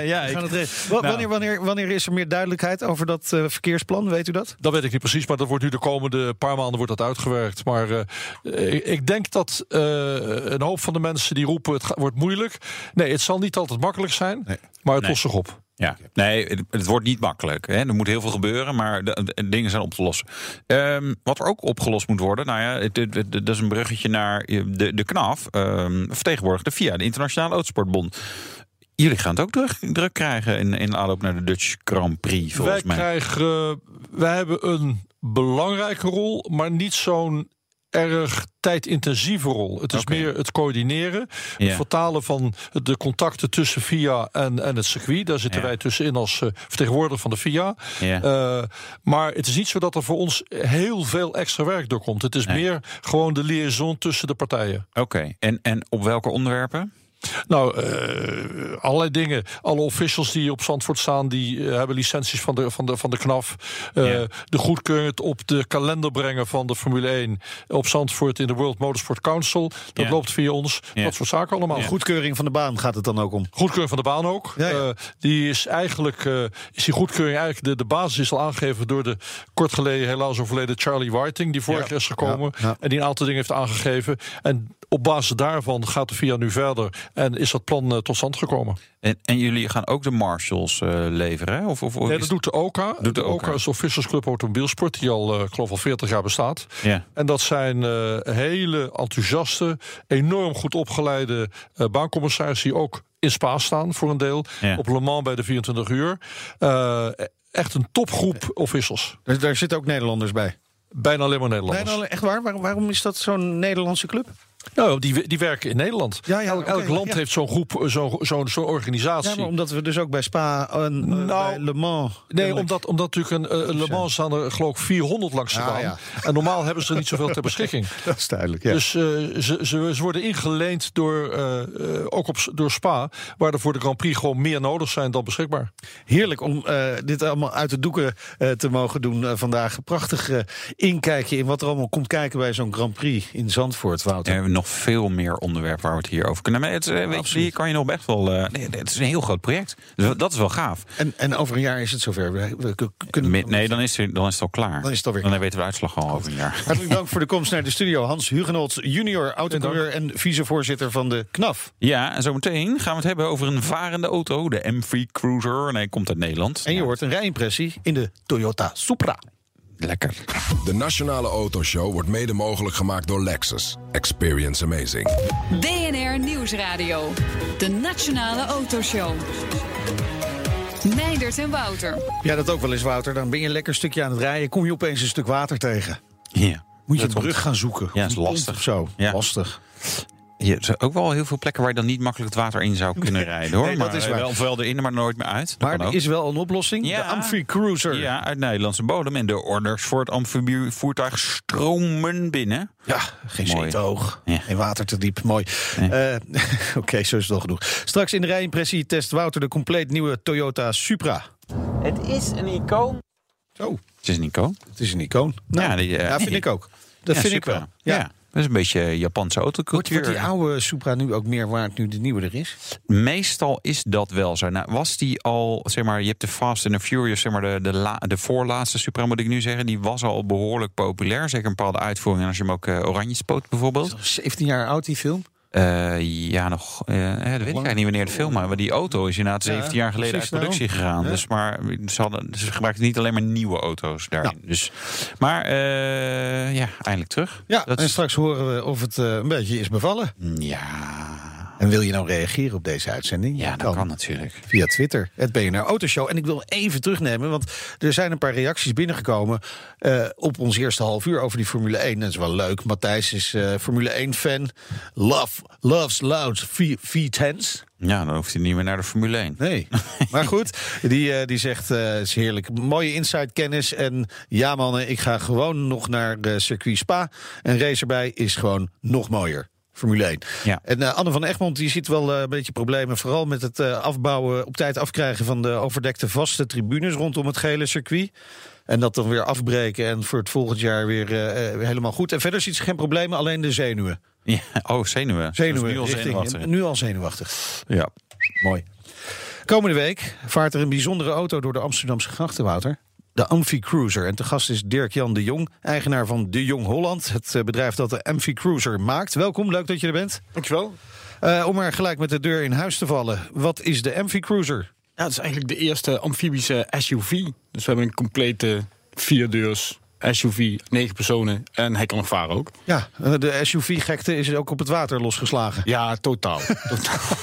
Ja, ik- het Nou. wanneer, wanneer, wanneer is er meer duidelijkheid over dat eh, verkeersplan? Weet u dat? Dat weet ik niet precies, maar dat wordt nu de komende paar maanden wordt dat uitgewerkt. Maar eh, ik- ik denk dat eh, een hoop van de mensen die roepen het wordt moeilijk. Nee, het zal niet altijd makkelijk zijn, maar het Nee. lost zich op. Ja, nee, het, het wordt niet makkelijk. Hè. Er moet heel veel gebeuren, maar de, de dingen zijn op te lossen. Ehm, wat er ook opgelost moet worden, nou ja, dat is een bruggetje naar eh, de, de KNAF, ehm vertegenwoordigd de FIA, de Internationale Autosportbond. Jullie gaan het ook druk, druk krijgen in, in aanloop naar de Dutch Grand Prix, volgens wij mij. krijgen, eh, wij hebben een belangrijke rol, maar niet zo'n erg tijdintensieve rol. Het is meer het coördineren, het vertalen van de contacten tussen FIA en, en het circuit. Daar zitten wij tussenin als eh, vertegenwoordiger van de FIA. Ja. Eh, maar het is niet zo dat er voor ons heel veel extra werk door komt. Het is meer gewoon de liaison tussen de partijen. Oké, en, en op welke onderwerpen? Nou, eh, allerlei dingen. Alle officials die op Zandvoort staan, die eh, hebben licenties van de, van de, van de KNAF. Eh, Ja. De goedkeuring het op de kalender brengen van de Formule 1 op Zandvoort in de World Motorsport Council. Dat Ja. loopt via ons. Ja. Dat soort zaken allemaal. Goedkeuring van de baan gaat het dan ook om. Goedkeuring van de baan ook. Ja, ja. Eh, die is eigenlijk, eh, is die goedkeuring eigenlijk, de, de basis is al aangegeven door de kort geleden helaas overleden Charlie Whiting, die vorig Ja, jaar is gekomen. ja, ja. En die een aantal dingen heeft aangegeven. En op basis daarvan gaat de VIA nu verder en is dat plan eh, tot stand gekomen. En, en jullie gaan ook de marshals eh, leveren? hè? Of, of, Nee, is- dat doet de OKA. Doet de de OKA. OKA is de Officers Club Automobielsport, die al, eh, ik geloof al 40 jaar bestaat. Ja. En dat zijn eh, hele enthousiaste, enorm goed opgeleide eh baancommissarissen die ook in Spa staan voor een deel. Ja. Op Le Mans bij de 24 uur. Eh, echt een topgroep officials. Daar, daar zitten ook Nederlanders bij. Bijna alleen maar Nederlanders. Bijna, echt waar? Waarom is dat zo'n Nederlandse club? Nou, die, die werken in Nederland. Ja, ja, elk, land ja. heeft zo'n groep, eh, zo'n zo'n zo'n organisatie. Ja, maar omdat we dus ook bij Spa en eh, Nou, bij Le Mans... Nee, omdat, omdat natuurlijk een uh, Le Mans staan er geloof ik 400 langs de Ah, baan. ja. En normaal hebben ze er niet zoveel ter beschikking. Dat is duidelijk, ja. Dus eh, ze, ze, ze worden ingeleend door, eh, eh, ook op, door Spa, waar er voor de Grand Prix gewoon meer nodig zijn dan beschikbaar. Heerlijk om eh, dit allemaal uit de doeken eh, te mogen doen eh, vandaag. Prachtig eh, inkijkje in wat er allemaal komt kijken bij zo'n Grand Prix in Zandvoort, Wouter. Hebben nog veel meer onderwerpen waar we het hier over kunnen. Maar het, eh, weet je, hier kan je nog best wel. eh, het is een heel groot project. Dus dat is wel gaaf. En, en over een jaar is het zover. We, kunnen, Nee, dan is, het, dan is het al klaar. Dan is het alweer Dan weten we de uitslag al over een jaar. Hartelijk dank voor de komst naar de studio. Hans Hugenholz, junior autocoureur en vicevoorzitter van de KNAF. Ja, en zometeen gaan we het hebben over een varende auto, de M3 Cruiser. Nee, komt uit Nederland. En je hoort een rijimpressie in de Toyota Supra. Lekker. De Nationale Autoshow wordt mede mogelijk gemaakt door Lexus. Experience amazing. BNR Nieuwsradio. De Nationale Autoshow. Meindert en Wouter. Ja, dat ook wel eens, Wouter. Dan ben je een lekker stukje aan het rijden. Kom je opeens een stuk water tegen. Ja. Moet je een brug gaan zoeken. Ja, is lastig. Of zo. Ja. Lastig. Je, er zijn ook wel heel veel plekken waar je dan niet makkelijk het water in zou kunnen rijden hoor. nee, dat maar, is eh, waar. Wel, ofwel erin, maar nooit meer uit. Dat Maar er is wel een oplossing. Ja. De Amfi Cruiser. Ja, uit Nederlandse bodem. En de orders voor het amfibievoertuig stromen binnen. Ja, geen zee te hoog. Ja. Geen water te diep. Mooi. Nee. Eh, Oké, zo is het al genoeg. Straks in de rijimpressie test Wouter de compleet nieuwe Toyota Supra. Het is een icoon. Zo, Het is Nico. het is een icoon. Nou, Ja, die, eh, ja, vind ik ook. Dat Ja, vind super. ik wel. Ja. Is een beetje Japanse Wordt, autocultuur. wordt die oude Supra nu ook meer waard nu de nieuwe er is? Meestal is dat wel zo. Nou, was die al, zeg maar, je hebt de Fast and the Furious, zeg maar, de, de, la- de voorlaatste Supra moet ik nu zeggen, die was al behoorlijk populair. Zeker een bepaalde uitvoeringen, als je hem ook eh, oranje spoot bijvoorbeeld. 17 jaar oud die film. Eh, ja, nog, eh, dat weet ik eigenlijk niet wanneer de film, maar die auto is inderdaad Ja, 17 jaar geleden uit productie gegaan. Ja. Dus, maar ze, hadden, ze gebruikten niet alleen maar nieuwe auto's daarin. Dus, maar eh, ja, eindelijk terug. Ja, Dat en straks horen we of het een beetje is bevallen. ja, En wil je nou reageren op deze uitzending? ja, dat kan natuurlijk. Via Twitter, het BNR Autoshow. En ik wil even terugnemen, want er zijn een paar reacties binnengekomen... eh, op ons eerste half uur over die Formule 1. Dat is wel leuk. Matthijs is eh, Formule 1-fan. Love, loves loud V- V10's. Ja, dan hoeft hij niet meer naar de Formule 1. Nee, maar goed. Die, eh, die zegt, het is heerlijk. Mooie inside kennis. En ja mannen, ik ga gewoon nog naar circuit Spa. En race erbij is gewoon nog mooier. Formule 1. Ja. En eh, Anne van Egmond die ziet wel eh, een beetje problemen. Vooral met het eh, afbouwen, op tijd afkrijgen van de overdekte vaste tribunes rondom het gele circuit. En dat dan weer afbreken en voor het volgend jaar weer helemaal goed. En verder ziet ze geen problemen, alleen de zenuwen. Ja, oh, zenuwen. Zenuwen, nu al zenuwachtig. nu al zenuwachtig. Ja. Mooi. Komende week vaart er een bijzondere auto door de Amsterdamse grachten, Wouter. De Amfi Cruiser. En te gast is Dirk-Jan de Jong, eigenaar van De Jong Holland. Het eh, bedrijf dat de Amfi Cruiser maakt. Welkom, leuk dat je er bent. Dankjewel. Eh, om maar gelijk met de deur in huis te vallen. Wat is de Amfi Cruiser? Ja, het is eigenlijk de eerste amfibische SUV. Dus we hebben een complete vierdeurs SUV, negen personen. En hij kan nog varen ook. Ja, de SUV-gekte is ook op het water losgeslagen. Ja, totaal. totaal.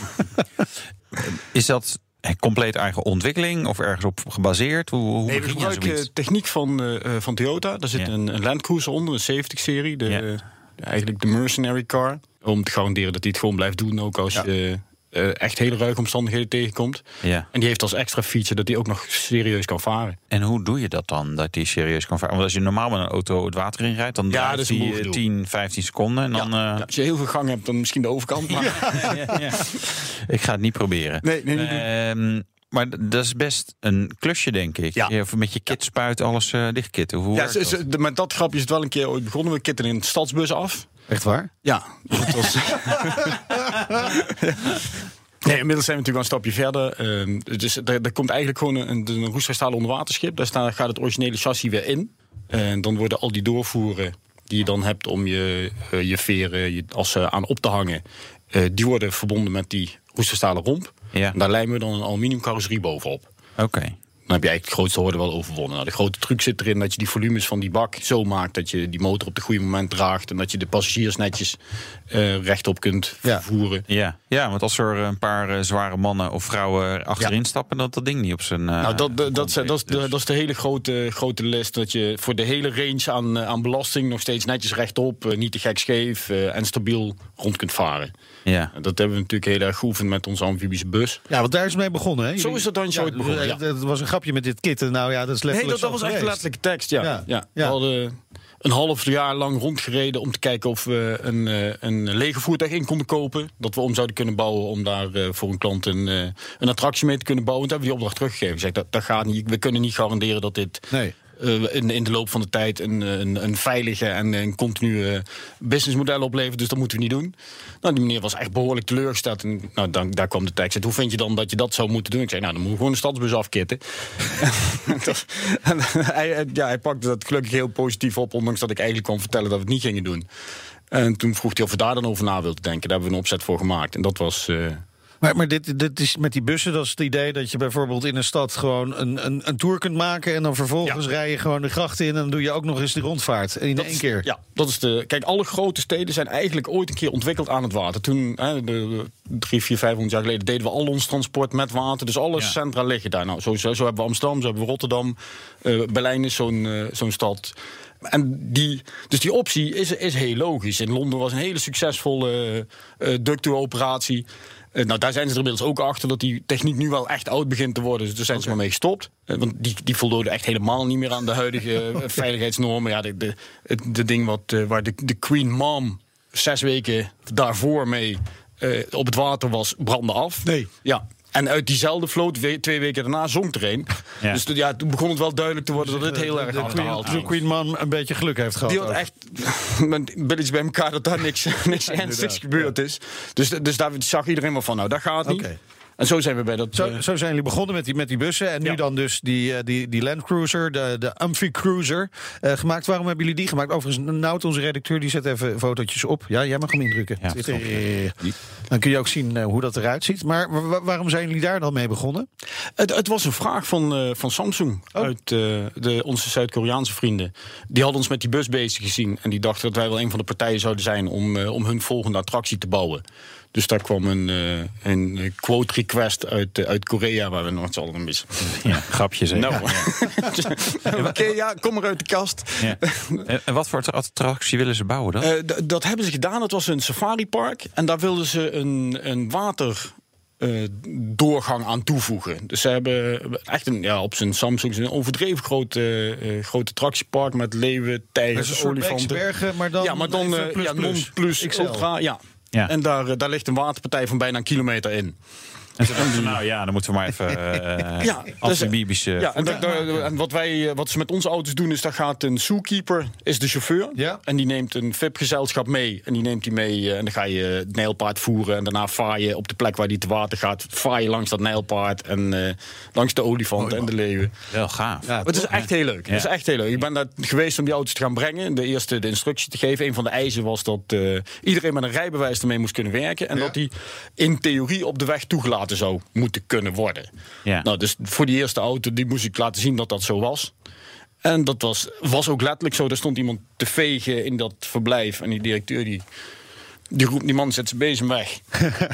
Is dat compleet eigen ontwikkeling of ergens op gebaseerd? Hoe, hoe Nee, we gebruiken techniek van, eh, eh, van Toyota. Daar zit Ja. een, een Land Cruiser onder, een 70-serie. De, Ja. de- eigenlijk de mercenary car. Om te garanderen dat hij het gewoon blijft doen, ook als Ja. je eh, echt hele ruige omstandigheden tegenkomt. Ja. En die heeft als extra feature dat hij ook nog serieus kan varen. En hoe doe je dat dan, dat die serieus kan varen? Want als je normaal met een auto het water in rijdt, dan Ja, draait dat is een die moe eh, gedoe. 10, 15 seconden. En dan, eh, Ja, als je heel veel gang hebt, dan misschien de overkant. Maar ja, ja. Ik ga het niet proberen. Nee, nee, doen. Maar dat is best een klusje, denk ik. Ja. Je hebt met je kitspuit alles eh, dichtkitten. Hoe Ja, werkt ze- dat? ze- de- met dat grapje is het wel een keer ooit begonnen. We kitten een stadsbus af. Echt waar? Ja, dat was... Nee, inmiddels zijn we natuurlijk wel een stapje verder. Ehm, dus er, er komt eigenlijk gewoon een, een roestvrij onderwaterschip. Daar staat, gaat het originele chassis weer in. En dan worden al die doorvoeren die je dan hebt om je, eh, je veren je assen aan op te hangen... eh, die worden verbonden met die roestverstalen romp. Ja. Daar lijmen we dan een aluminium carrosserie bovenop. Oké. Dan heb je eigenlijk de grootste hoorde wel overwonnen. Nou, de grote truc zit erin dat je die volumes van die bak zo maakt dat je die motor op het goede moment draagt. En dat je de passagiers netjes eh, rechtop kunt Ja. vervoeren. Ja. ja, want als er een paar eh, zware mannen of vrouwen achterin stappen, dat dat ding niet op zijn. eh, nou, dat, dat, dat, is- dat, is de, heeft. dat is de hele grote, grote list. Dat je voor de hele range aan, aan belasting nog steeds netjes rechtop, niet te gek scheef en stabiel rond kunt varen. Ja. Dat hebben we natuurlijk heel erg geoefend met onze amfibische bus. Ja, want daar is het mee begonnen. Hè? Zo is dat dan zo ooit begonnen, ja. Het was een grapje met dit kitten. Nou ja, dat is Nee, letterlijk dat, dat was echt letterlijke tekst, ja. Ja. ja. Ja. We hadden een half jaar lang rondgereden om te kijken of we een, eh, een lege voertuig in konden kopen. Dat we om zouden kunnen bouwen om daar eh, voor een klant een, eh, een attractie mee te kunnen bouwen. Toen hebben we die opdracht teruggegeven. Gezegd, dat, dat gaat niet. We kunnen niet garanderen dat dit Nee. Eh, in, in de loop van de tijd een, een, een veilige en een continue businessmodel opleveren. Dus dat moeten we niet doen. Nou, die meneer was echt behoorlijk teleurgesteld. En nou, dan, daar kwam de tekst. Hoe vind je dan dat je dat zou moeten doen? Ik zei, nou, dan moeten we gewoon de stadsbus afkitten. En hij, ja, hij pakte dat gelukkig heel positief op, ondanks dat ik eigenlijk kwam vertellen dat we het niet gingen doen. En toen vroeg hij of we daar dan over na wilden denken. Daar hebben we een opzet voor gemaakt. En dat was. eh, Maar, maar dit, dit is met die bussen, dat is het idee dat je bijvoorbeeld in een stad gewoon een, een, een tour kunt maken. En dan vervolgens rij je gewoon de grachten in. En dan doe je ook nog eens die rondvaart. In Dat één is- keer. Ja, dat is de. Kijk, alle grote steden zijn eigenlijk ooit een keer ontwikkeld aan het water. Toen, hè, de, de, drie, vier, vijfhonderd jaar geleden, deden we al ons transport met water. Dus alle Ja. centra liggen daar. Nou, zo, zo, zo hebben we Amsterdam, zo hebben we Rotterdam. Eh, Berlijn is zo'n eh, zo'n stad. En die, dus die optie is, is heel logisch. In Londen was een hele succesvolle uh, ducto-operatie. Eh, nou, daar zijn ze er inmiddels ook achter dat die techniek nu wel echt oud begint te worden. Dus daar zijn ze maar mee gestopt. Eh, want die, die voldoen echt helemaal niet meer aan de huidige eh, veiligheidsnormen. Ja, de, de, het de ding wat, eh, waar de, de Queen Mom zes weken daarvoor mee eh, op het water was, brandde af. Nee. Ja. En uit diezelfde vloot, we- twee weken daarna, zonk er een. Ja. Dus toen- ja, toen begon het wel duidelijk te worden dat dit heel de, erg de, achterhaald Queen, Mom een beetje geluk heeft gehad. Die had echt met billetjes bij elkaar dat daar niks, niks ernstigs gebeurd is. Dus, dus daar zag iedereen wel van, nou, dat gaat niet. Oké. En zo zijn we bij dat... Zo, eh, zo zijn jullie begonnen met die, met die bussen. En nu Ja. dan dus die, eh, die, die Land Cruiser, de, de Amphi Cruiser, eh, gemaakt. Waarom hebben jullie die gemaakt? Overigens, Nout, onze redacteur, die zet even fotootjes op. Ja, jij mag hem indrukken. Ja. Dan kun je ook zien eh, hoe dat eruit ziet. Maar wa- wa- waarom zijn jullie daar dan mee begonnen? Het, het was een vraag van, eh, van Samsung Oh. uit eh, de, onze Zuid-Koreaanse vrienden. Die hadden ons met die bus bezig gezien. En die dachten dat wij wel een van de partijen zouden zijn om, eh, om hun volgende attractie te bouwen. Dus daar kwam een, eh, een quote request uit, eh, uit Korea, waar we nog z'n allen een beetje. Ja, grapjes. hè? Nou, oké, ja, kom maar uit de kast. Ja. En wat voor attractie willen ze bouwen dan? Eh, dat hebben ze gedaan. Het was een safaripark. En daar wilden ze een, een water. eh, doorgang aan toevoegen. Dus ze hebben echt een, ja, op zijn Samsung een overdreven groot, eh, eh, groot attractiepark met leeuwen, tijgers, olifanten. Bergen, maar dan, ja, maar dan eh, plus, ja, plus. non plus ultra. Ja. Ja. En daar, eh, daar ligt een waterpartij van bijna een kilometer in. En ze dachten, nou ja, dan moeten we maar even uh, Ja, dus, amfibische... Ja, en, dat- daar- en wat, wij, eh, wat ze met onze auto's doen, is dat gaat een zookeeper, is de chauffeur. Ja. En die neemt een VIP-gezelschap mee. En die neemt die mee eh, en dan ga je het nijlpaard voeren. En daarna vaar je op de plek waar die te water gaat. Vaar je langs dat nijlpaard en eh, langs de olifanten en de leeuwen. Wel gaaf. Ja, het is echt heel leuk. Het is echt heel leuk. Ik ben daar geweest om die auto's te gaan brengen. De eerste de instructie te geven. Een van de eisen was dat eh, iedereen met een rijbewijs ermee moest kunnen werken. En Ja. dat die in theorie op de weg toegelaten zou moeten kunnen worden. Ja. Nou, dus voor die eerste auto die moest ik laten zien dat dat zo was. En dat was, was ook letterlijk zo. Er stond iemand te vegen in dat verblijf. En die directeur die, die roept, die man zet zijn bezem weg.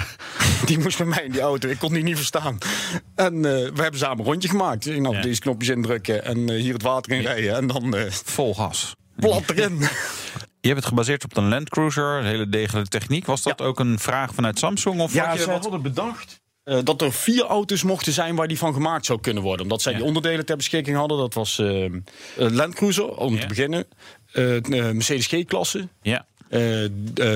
die moest bij mij in die auto. Ik kon die niet verstaan. En eh, we hebben samen een rondje gemaakt. Ik, Nou, Ja. deze knopjes indrukken en eh, hier het water in rijden. En dan eh, Vol gas. plat erin. Je hebt het gebaseerd op een Land Cruiser, een hele degelijke techniek. Was dat ook een vraag vanuit Samsung? Of Ja, had je zij wat- hadden bedacht eh, dat er vier auto's mochten zijn waar die van gemaakt zou kunnen worden. Omdat zij Ja. die onderdelen ter beschikking hadden. Dat was eh, Land Cruiser, om Ja. te beginnen. Eh, eh, Mercedes G-klasse. Ja. eh, eh,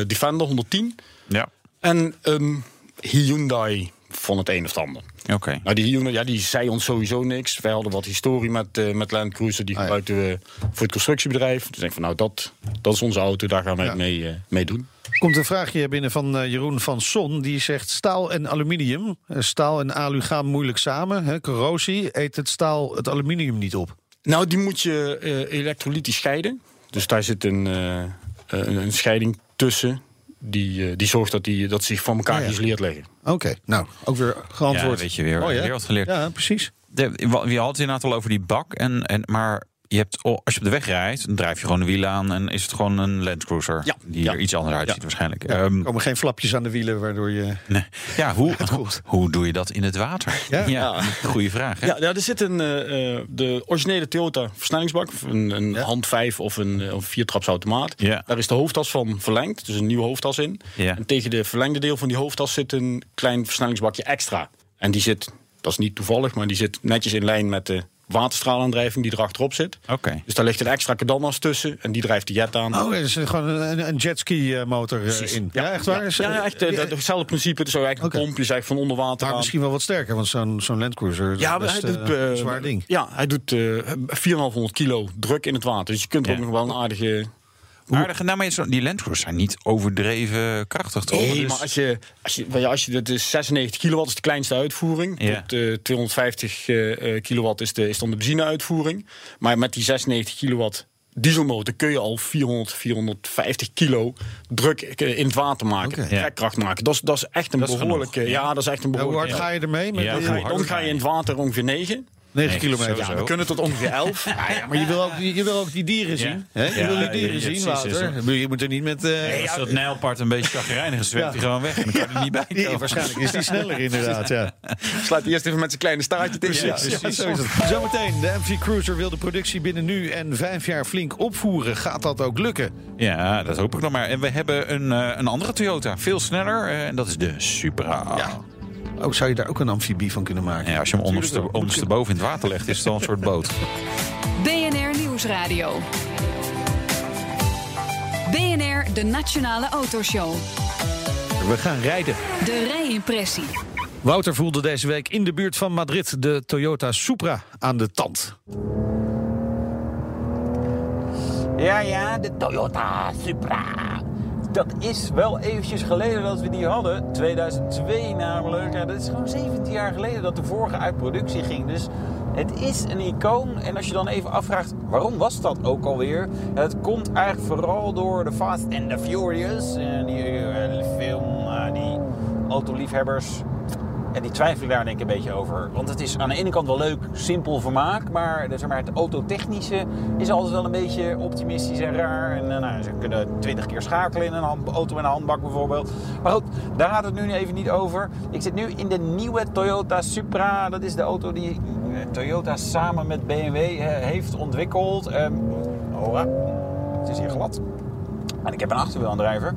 Defender 110. Ja. En een Hyundai van het een of het ander. Oké. Nou, die Hyundai, ja, die zei ons sowieso niks. Wij hadden wat historie met, eh, met Land Cruiser. Die Ah, ja. gebruikten we voor het constructiebedrijf. Dus ik denk van, nou, dat, dat is onze auto. Daar gaan wij het mee, mee doen. Komt een vraagje binnen van eh, Jeroen van Son. Die zegt staal en aluminium. eh, staal en alu gaan moeilijk samen. Hè, corrosie. Eet het staal het aluminium niet op? Nou, die moet je eh elektrolytisch scheiden. Dus daar zit een, eh, een, een scheiding tussen. Die, die zorgt dat, die, dat ze zich van elkaar Ah, ja. geïsoleerd leggen. Oké, nou, ook weer geantwoord. Ja, weet je weer, Mooi, hè? weer wat geleerd. Ja, precies. De, je had het inderdaad al over die bak. En, en, maar je hebt, oh, als je op de weg rijdt, dan drijf je gewoon de wielen aan. En is het gewoon een Land Cruiser. Ja. Die Ja. er iets anders uitziet Ja. waarschijnlijk. Ja, Ehm, er komen geen flapjes aan de wielen waardoor je... nee. Ja, hoe, hoe doe je dat in het water? Ja. goede vraag. Hè? Ja, ja, er zit een, eh, eh, de originele Toyota versnellingsbak. Een, een hand 5 of een, eh, of viertrapsautomaat. Daar is de hoofdtas van verlengd. Dus een nieuwe hoofdtas in. En tegen de verlengde deel van die hoofdtas zit een klein versnellingsbakje extra. En die zit, dat is niet toevallig, maar die zit netjes in lijn met de waterstraalaandrijving die erachterop zit. Oké. Dus daar ligt een extra cadannas tussen en die drijft de jet aan. Oh, er is gewoon een, een jetski motor eh, Precies. in. Ja, echt waar? Ja, Is- ja, echt eh, ja, hetzelfde principe. Het is eigenlijk een pompje, is eigenlijk van onder water maar misschien wel wat sterker, want zo'n zo'n Land Cruiser is Ja, maar best hij doet, eh, een zwaar ding. Ja, hij doet eh 4,500 kilo druk in het water. Dus je kunt er Ja. ook nog wel een aardige... Aardige, nou, maar die Land Cruisers zijn niet overdreven krachtig, toch? Nee, Dus- maar als je, als je, ja, als je dit is 96 kilowatt is de kleinste uitvoering. Ja. Tot eh, 250 eh, eh, kilowatt is, de, is dan de benzineuitvoering. Maar met die 96 kilowatt dieselmotor kun je al 400, 450 kilo druk eh, in het water maken. Ja. Trekkracht maken. Dat is, dat is echt een Dat behoorlijke... ja. Dat is echt een Ja, hoe behoorlijke... hard ga je ermee? Met Ja, die- hoe dan ga je in het water ongeveer 9. 9 Nee, kilometer. Ja, we kunnen tot ongeveer 11. Ja, ja, maar je wil, ook, je wil ook die dieren zien. Hè? Je Ja, wil die dieren ja, zien, precies, Wouter. Je moet er niet met... eh, Als dat Nijlpaard een beetje chagrijnig is, zwemt Ja. hij gewoon weg. Dan kan je er niet bij waarschijnlijk is die sneller inderdaad, ja. Slaat eerst even met zijn kleine staartje tegen. Precies, ja, zo is het. Zometeen, de MV Cruiser wil de productie binnen nu en vijf jaar flink opvoeren. Gaat dat ook lukken? Ja, dat hoop ik nog maar. En we hebben een, eh, een andere Toyota, veel sneller. eh, en dat is de Supra. Ook zou je daar ook een amfibie van kunnen maken? Ja, als je hem onderste, ondersteboven in het water legt, is het al een soort boot. BNR Nieuwsradio. BNR, de Nationale Autoshow. We gaan rijden. De rijimpressie. Wouter voelde deze week in de buurt van Madrid de Toyota Supra aan de tand. Ja, ja, de Toyota Supra. Dat is wel eventjes geleden dat we die hadden. 2002 namelijk. Ja, dat is gewoon 17 jaar geleden dat de vorige uit productie ging. Dus het is een icoon. En als je dan even afvraagt, waarom was dat ook alweer? Het komt eigenlijk vooral door de Fast and the Furious. En die eh, film, eh, die autoliefhebbers en die twijfel ik daar denk ik een beetje over. Want het is aan de ene kant wel leuk, simpel vermaak. Maar, zeg maar het autotechnische is altijd wel een beetje optimistisch en raar. En eh, nou, ze kunnen twintig keer schakelen in een auto met een handbak bijvoorbeeld. Maar goed, daar gaat het nu even niet over. Ik zit nu in de nieuwe Toyota Supra. Dat is de auto die eh, Toyota samen met BMW eh, heeft ontwikkeld. Oh, het is hier glad. En ik heb een achterwielaandrijver.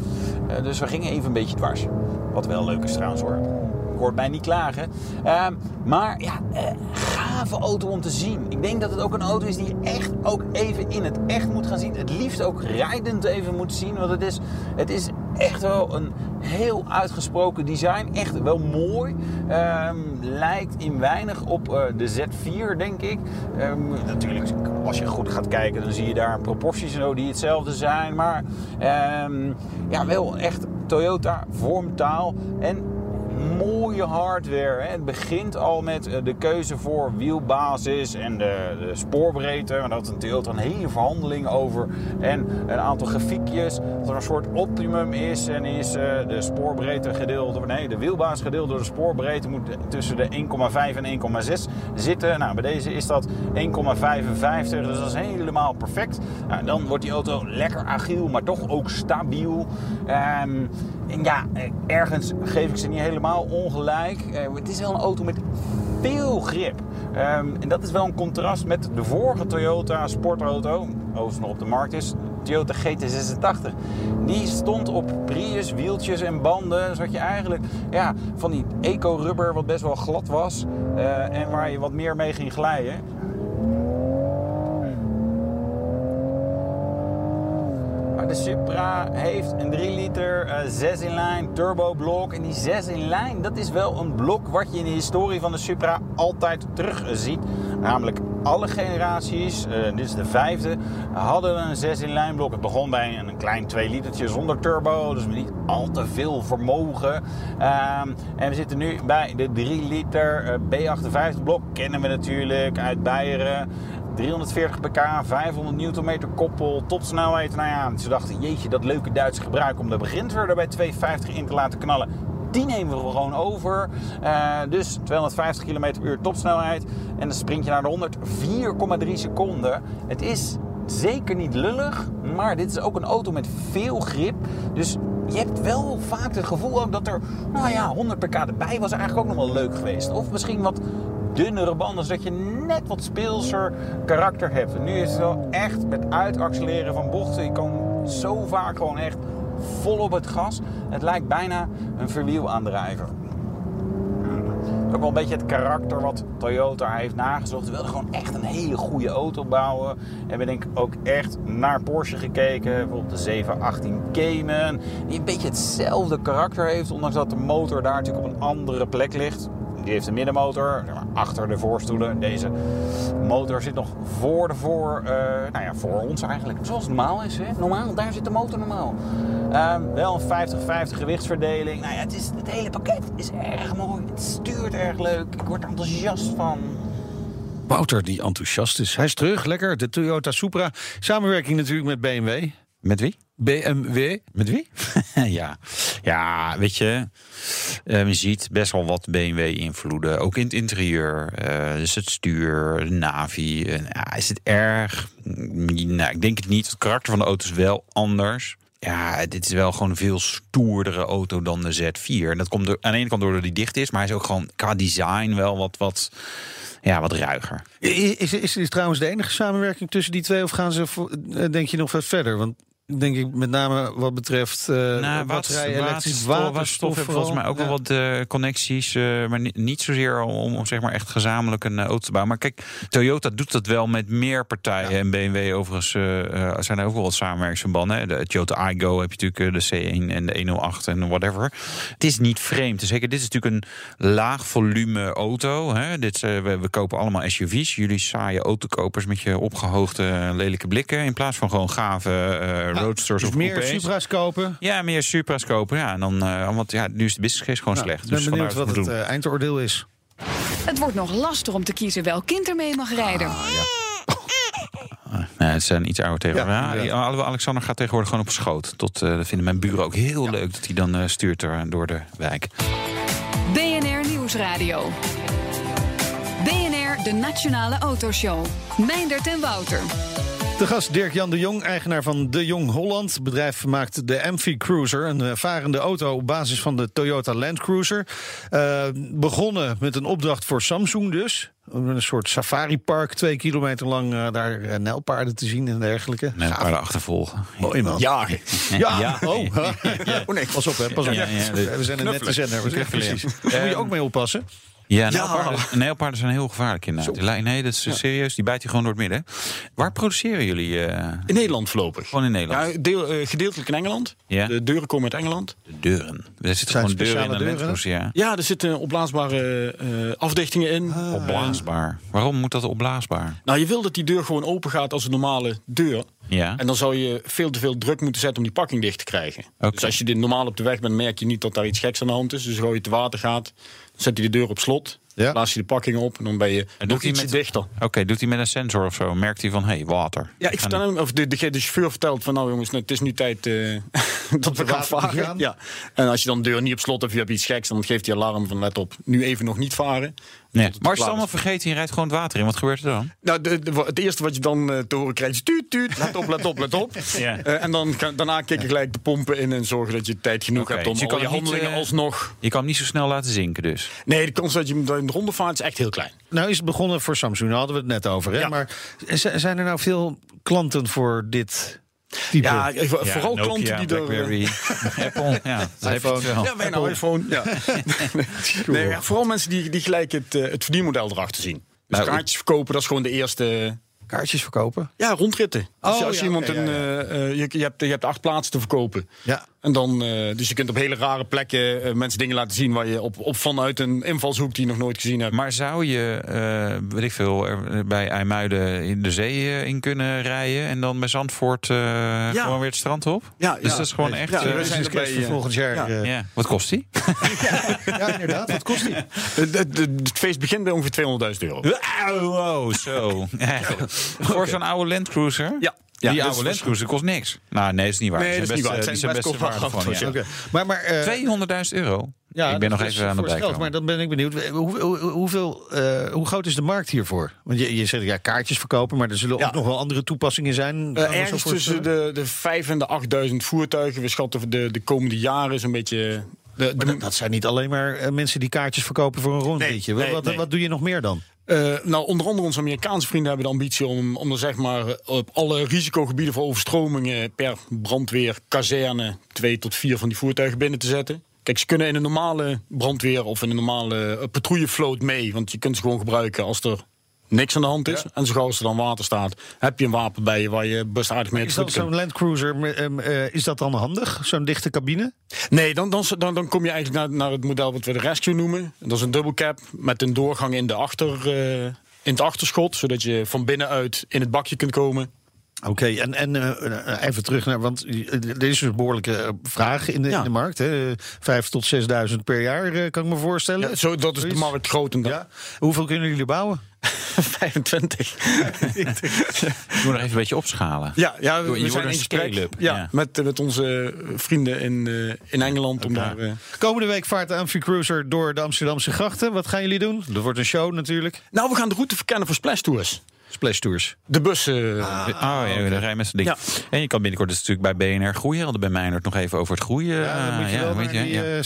Dus we gingen even een beetje dwars. Wat wel leuk is trouwens hoor. Hoort mij niet klagen. Ehm, maar ja, eh, gave auto om te zien. Ik denk dat het ook een auto is die je echt ook even in het echt moet gaan zien. Het liefst ook rijdend even moet zien. Want het is, het is echt wel een heel uitgesproken design. Echt wel mooi. Ehm, lijkt in weinig op eh, de Z4, denk ik. Ehm, natuurlijk, als je goed gaat kijken, dan zie je daar proporties en zo die hetzelfde zijn. Maar ja, wel echt Toyota vormtaal. En mooie hardware. Hè. Het begint al met eh, de keuze voor wielbasis en de, de spoorbreedte. Had een Toyota een hele verhandeling over. En een aantal grafiekjes. Dat er een soort optimum is. En is eh, de spoorbreedte gedeeld. Nee, de wielbasis gedeeld door de spoorbreedte moet tussen de 1,5 en 1,6 zitten. Nou, bij deze is dat 1,55. Dus dat is helemaal perfect. Nou, dan wordt die auto lekker agiel, maar toch ook stabiel. Ehm, en ja, eh, ergens geef ik ze niet helemaal ongelijk. Eh, het is wel een auto met veel grip. Ehm, en dat is wel een contrast met de vorige Toyota sportauto, overigens nog op de markt is, Toyota GT86. Die stond op Prius, wieltjes en banden, zodat je eigenlijk ja, van die eco-rubber wat best wel glad was eh, en waar je wat meer mee ging glijden. De Supra heeft een 3 liter eh 6 in lijn turbo blok. En die 6 in lijn, dat is wel een blok wat je in de historie van de Supra altijd terug ziet. Namelijk alle generaties, eh, dit is de vijfde, hadden een 6 in lijn blok. Het begon bij een klein 2 litertje zonder turbo, dus niet al te veel vermogen. Ehm, en we zitten nu bij de 3 liter eh, B58 blok. Kennen we natuurlijk uit Beieren. 340 pk, 500 Nm koppel, topsnelheid. Nou ja, ze dachten, jeetje, dat leuke Duitse gebruik om de beginter er bij 250 in te laten knallen. Die nemen we gewoon over. Eh, dus 250 km per uur topsnelheid. En dan sprint je naar de 100, 4,3 seconden. Het is zeker niet lullig, maar dit is ook een auto met veel grip. Dus je hebt wel vaak het gevoel ook dat er, nou ja, 100 pk erbij was eigenlijk ook nog wel leuk geweest. Of misschien wat dunnere banden, zodat je net wat speelser karakter hebt. En nu is het wel echt met uitaccelereren van bochten. Je kan zo vaak gewoon echt vol op het gas. Het lijkt bijna een verwielaandrijver. Ook wel een beetje het karakter wat Toyota heeft nagezocht. Ze wilden gewoon echt een hele goede auto bouwen. Hebben denk ik ook echt naar Porsche gekeken. Bijvoorbeeld de 718 Cayman. Die een beetje hetzelfde karakter heeft. Ondanks dat de motor daar natuurlijk op een andere plek ligt. Die heeft een middenmotor, zeg maar, achter de voorstoelen. Deze motor zit nog voor de voor, eh, nou ja, voor ons eigenlijk. Zoals het normaal is. Hè? Normaal, daar zit de motor normaal. Ehm, wel een 50-50 gewichtsverdeling. Nou ja, het, is, het hele pakket is erg mooi. Het stuurt erg leuk. Ik word er enthousiast van. Wouter die enthousiast is. Hij is terug, lekker. De Toyota Supra. Samenwerking natuurlijk met BMW. Met wie? BMW. Met wie? ja. ja, weet je, eh, je ziet best wel wat BMW-invloeden. Ook in het interieur. eh, dus het stuur, de navi. is het erg? Mm, Nou, ik denk het niet. Het karakter van de auto is wel anders. Ja, dit is wel gewoon een veel stoerdere auto dan de Z4. En dat komt door, aan de ene kant doordat die dicht is, maar hij is ook gewoon qua design wel wat, wat, ja, wat ruiger. Is, is, is dit trouwens de enige samenwerking tussen die twee? Of gaan ze, eh, denk je, nog wat verder? Want denk ik met name wat betreft Nou, waterstof, elektrisch waterstof waterstof. heeft volgens mij ook wel wat eh, connecties, eh, maar ni- niet zozeer om, om zeg maar echt gezamenlijk een auto te bouwen. Maar kijk, Toyota doet dat wel met meer partijen en BMW overigens zijn er ook wel wat samenwerkingsverbanden. De Toyota iGo heb je natuurlijk de C1 en de 108 en whatever. Het is niet vreemd. Zeker, dit is natuurlijk een laag volume auto. Hè. Dit, we, we kopen allemaal SUV's. Jullie saaie autokopers met je opgehoogde eh, lelijke blikken in plaats van gewoon gave eh, roadsters Dus of meer coupés. Supra's kopen. Ja, meer Supra's kopen. Ja, en dan, eh, want ja, nu is de business case gewoon Nou, slecht. Ik ben dus benieuwd wat het eh, eindoordeel is. Het wordt nog lastig om te kiezen welk kind er mee mag rijden. Nee, het zijn iets ouder tegenwoordig. Ja, Ja. Alexander gaat tegenwoordig gewoon op schoot. Tot, eh, dat vinden mijn buren ook heel leuk dat hij dan eh, stuurt er, door de wijk. BNR Nieuwsradio. BNR, de Nationale Autoshow. Meindert en Wouter. De gast Dirk-Jan de Jong, eigenaar van De Jong Holland. Het bedrijf maakt de Amphi Cruiser, een eh, varende auto op basis van de Toyota Land Cruiser. Eh, begonnen met een opdracht voor Samsung dus. Een soort safaripark, twee kilometer lang eh, daar eh, nijlpaarden te zien en dergelijke. Met Gaaf. een paar achtervolgen. Mooi man. Ja, Ja, Ja. oh. oh nee, pas op hè, pas op. Ja, ja, We zijn een nette zender. we zijn- Knuffelen. Precies. Daar moet je ook mee oppassen. Ja, nijlpaarden zijn heel gevaarlijk inderdaad. Nee, Nee, dat is serieus. Die bijt je gewoon door het midden. Waar produceren jullie? eh, in Nederland voorlopig. gewoon in Nederland? Ja, deel, eh, gedeeltelijk in Engeland. Ja. De deuren komen uit Engeland. De deuren. Er zitten gewoon deuren in de deuren? Ja. Ja, er zitten opblaasbare eh, afdichtingen in. Opblaasbaar. Waarom moet dat opblaasbaar? Nou, je wil dat die deur gewoon open gaat als een normale deur. Ja. En dan zou je veel te veel druk moeten zetten om die pakking dicht te krijgen. Dus als je dit normaal op de weg bent, merk je niet dat daar iets geks aan de hand is. Dus als je te water gaat, zet je de deur op slot. Ja. Blaas je de pakking op en dan ben je doet nog hij ietsje met- dichter. Oké, doet hij met een sensor of zo? Merkt hij van, hé, hey, water. Ja, ik vertel hem, of de, de, de chauffeur vertelt van nou jongens, nou, het is nu tijd eh, dat we gaan varen. gaan. Ja. En als je dan de deur niet op slot hebt, je hebt iets geks, dan geeft hij alarm van let op, nu even nog niet varen. Nee. Maar als je klaar het is. allemaal vergeet en je rijdt gewoon het water in, wat gebeurt er dan? Nou, de, de- het eerste wat je dan eh, te horen krijgt is tuut, tuut, let op, let op, let op. Ja. Eh, en dan, kan- daarna kikken gelijk de pompen in en zorgen dat je tijd genoeg hebt om dus je al kan je niet, handelingen eh, alsnog... Je kan hem niet zo snel laten zinken dus. Nee, de kans dat je hem in de ronde vaart is echt heel klein. Nou is het begonnen voor Samsung, daar hadden we het net over. Hè? Ja. Maar zijn er nou veel klanten voor dit type? Ja, eh, vooral Nokia, klanten die er... Blackberry, Apple. Ja, wel. Ja, wij nou iPhone. Ja. nee, ja, vooral mensen die, die gelijk het, eh, het verdienmodel erachter zien. Dus Nou, kaartjes verkopen, dat is gewoon de eerste... Kaartjes verkopen? Ja, rondritten. Als, je, Oh, als ja, iemand een, ja, ja. eh, eh, je, je, hebt, je hebt acht plaatsen te verkopen. Ja. En dan, eh, dus je kunt op hele rare plekken eh, mensen dingen laten zien waar je op, op vanuit een invalshoek die je nog nooit gezien hebt. Maar zou je, eh weet ik veel, er bij IJmuiden in de zee in kunnen rijden... en dan bij Zandvoort eh, gewoon weer het strand op? Ja, Dus ja. dat is gewoon echt... Ja, we zijn erbij, voor volgend jaar. ja. ja. Wat kost die? ja, inderdaad. Wat kost die? Het, het- het feest begint bij ongeveer 200.000 euro. Wow, zo. Voor zo'n oude Land Cruiser? Ja. Ja, die dat oude is Land Cruiser kost niks. Nou, nee, dat is niet waar. Nee, dat is niet waar. eh, Het die zijn zijn best waardevol. Ja. Maar, maar, eh, 200.000 euro? ja, ik ben nog even aan het geld, bijkomen. Maar dan ben ik benieuwd. Hoe, hoe, hoeveel, eh, hoe groot is de markt hiervoor? Want je, je zegt ja, kaartjes verkopen, maar er zullen Ja. ook nog wel andere toepassingen zijn. Eh, ergens tussen de, de 5 en de 8000 voertuigen. We schatten de, de komende jaren zo'n beetje... De, dat, dat zijn niet alleen maar eh, mensen die kaartjes verkopen voor een rondritje. Nee, nee, wat, nee. wat doe je nog meer dan? Eh, nou, onder andere onze Amerikaanse vrienden hebben de ambitie om, om er zeg maar op alle risicogebieden voor overstromingen per brandweer, kazerne, twee tot vier van die voertuigen binnen te zetten. Kijk, ze kunnen in een normale brandweer of in een normale patrouillevloot mee. Want je kunt ze gewoon gebruiken als er niks aan de hand is. En zo gauw als er dan water staat, heb je een wapen bij je waar je best aardig mee Is dat zo'n Land Cruiser, uh, is dat dan handig? Zo'n dichte cabine? Nee, dan, dan, dan, dan kom je eigenlijk naar, naar het model wat we de Rescue noemen. Dat is een dubbelcap met een doorgang in, de achter, uh, in het achterschot. Zodat je van binnenuit in het bakje kunt komen. Oké, en, en uh, even terug naar, want er is een behoorlijke vraag in de, Ja. in de markt. Hè? Vijf tot 6.000 per jaar, eh, kan ik me voorstellen. Ja, zo, dat is de markt groot. Ja. Hoeveel kunnen jullie bouwen? 25. Ik moet nog even een beetje opschalen. Ja, ja Je we wordt zijn een in gesprek ja, ja. Met, eh, met onze vrienden in, eh, in Engeland. Om daar, eh, Komende week vaart de Amphicruiser door de Amsterdamse grachten. Wat gaan jullie doen? Dat wordt een show natuurlijk. Nou, we gaan de route verkennen voor Splash Tours. Splash Tours. De bussen. oh ja, de rij met z'n ding. En je kan binnenkort dus natuurlijk bij BNR groeien. Hadden bij Meijnerd nog even over het groeien. Ja, dan moet je eh, wel je- die ja. eh,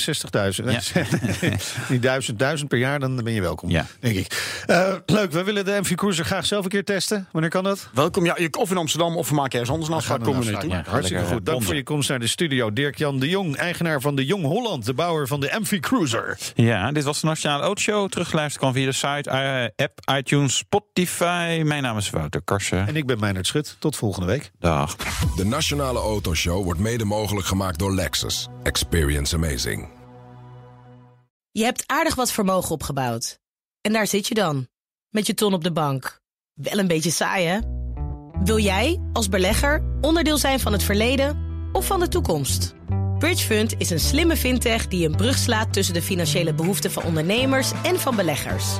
60.000. die 1000, 1000 per jaar, dan ben je welkom, denk ik. Eh, leuk, we willen de MV Cruiser graag zelf een keer testen. Wanneer kan dat? Welkom. Ja, je- of in Amsterdam of we maken ergens anders een afspraak. Komen we naartoe. Hartstikke goed. Dank voor je komst naar de studio. Dirk-Jan de Jong, eigenaar van de Jong Holland. De bouwer van de MV Cruiser. Ja, dit was de Nationale Autoshow. Terugluisteren kan via de site, eh, app, iTunes, Spotify. Mijn naam is Wouter Karsen. En ik ben Meijnerd Schut. Tot volgende week. Dag. De Nationale Autoshow wordt mede mogelijk gemaakt door Lexus. Experience amazing. Je hebt aardig wat vermogen opgebouwd. En daar zit je dan, met je ton op de bank. Wel een beetje saai, hè? Wil jij, als belegger, onderdeel zijn van het verleden of van de toekomst? Bridgefund is een slimme fintech die een brug slaat tussen de financiële behoeften van ondernemers en van beleggers.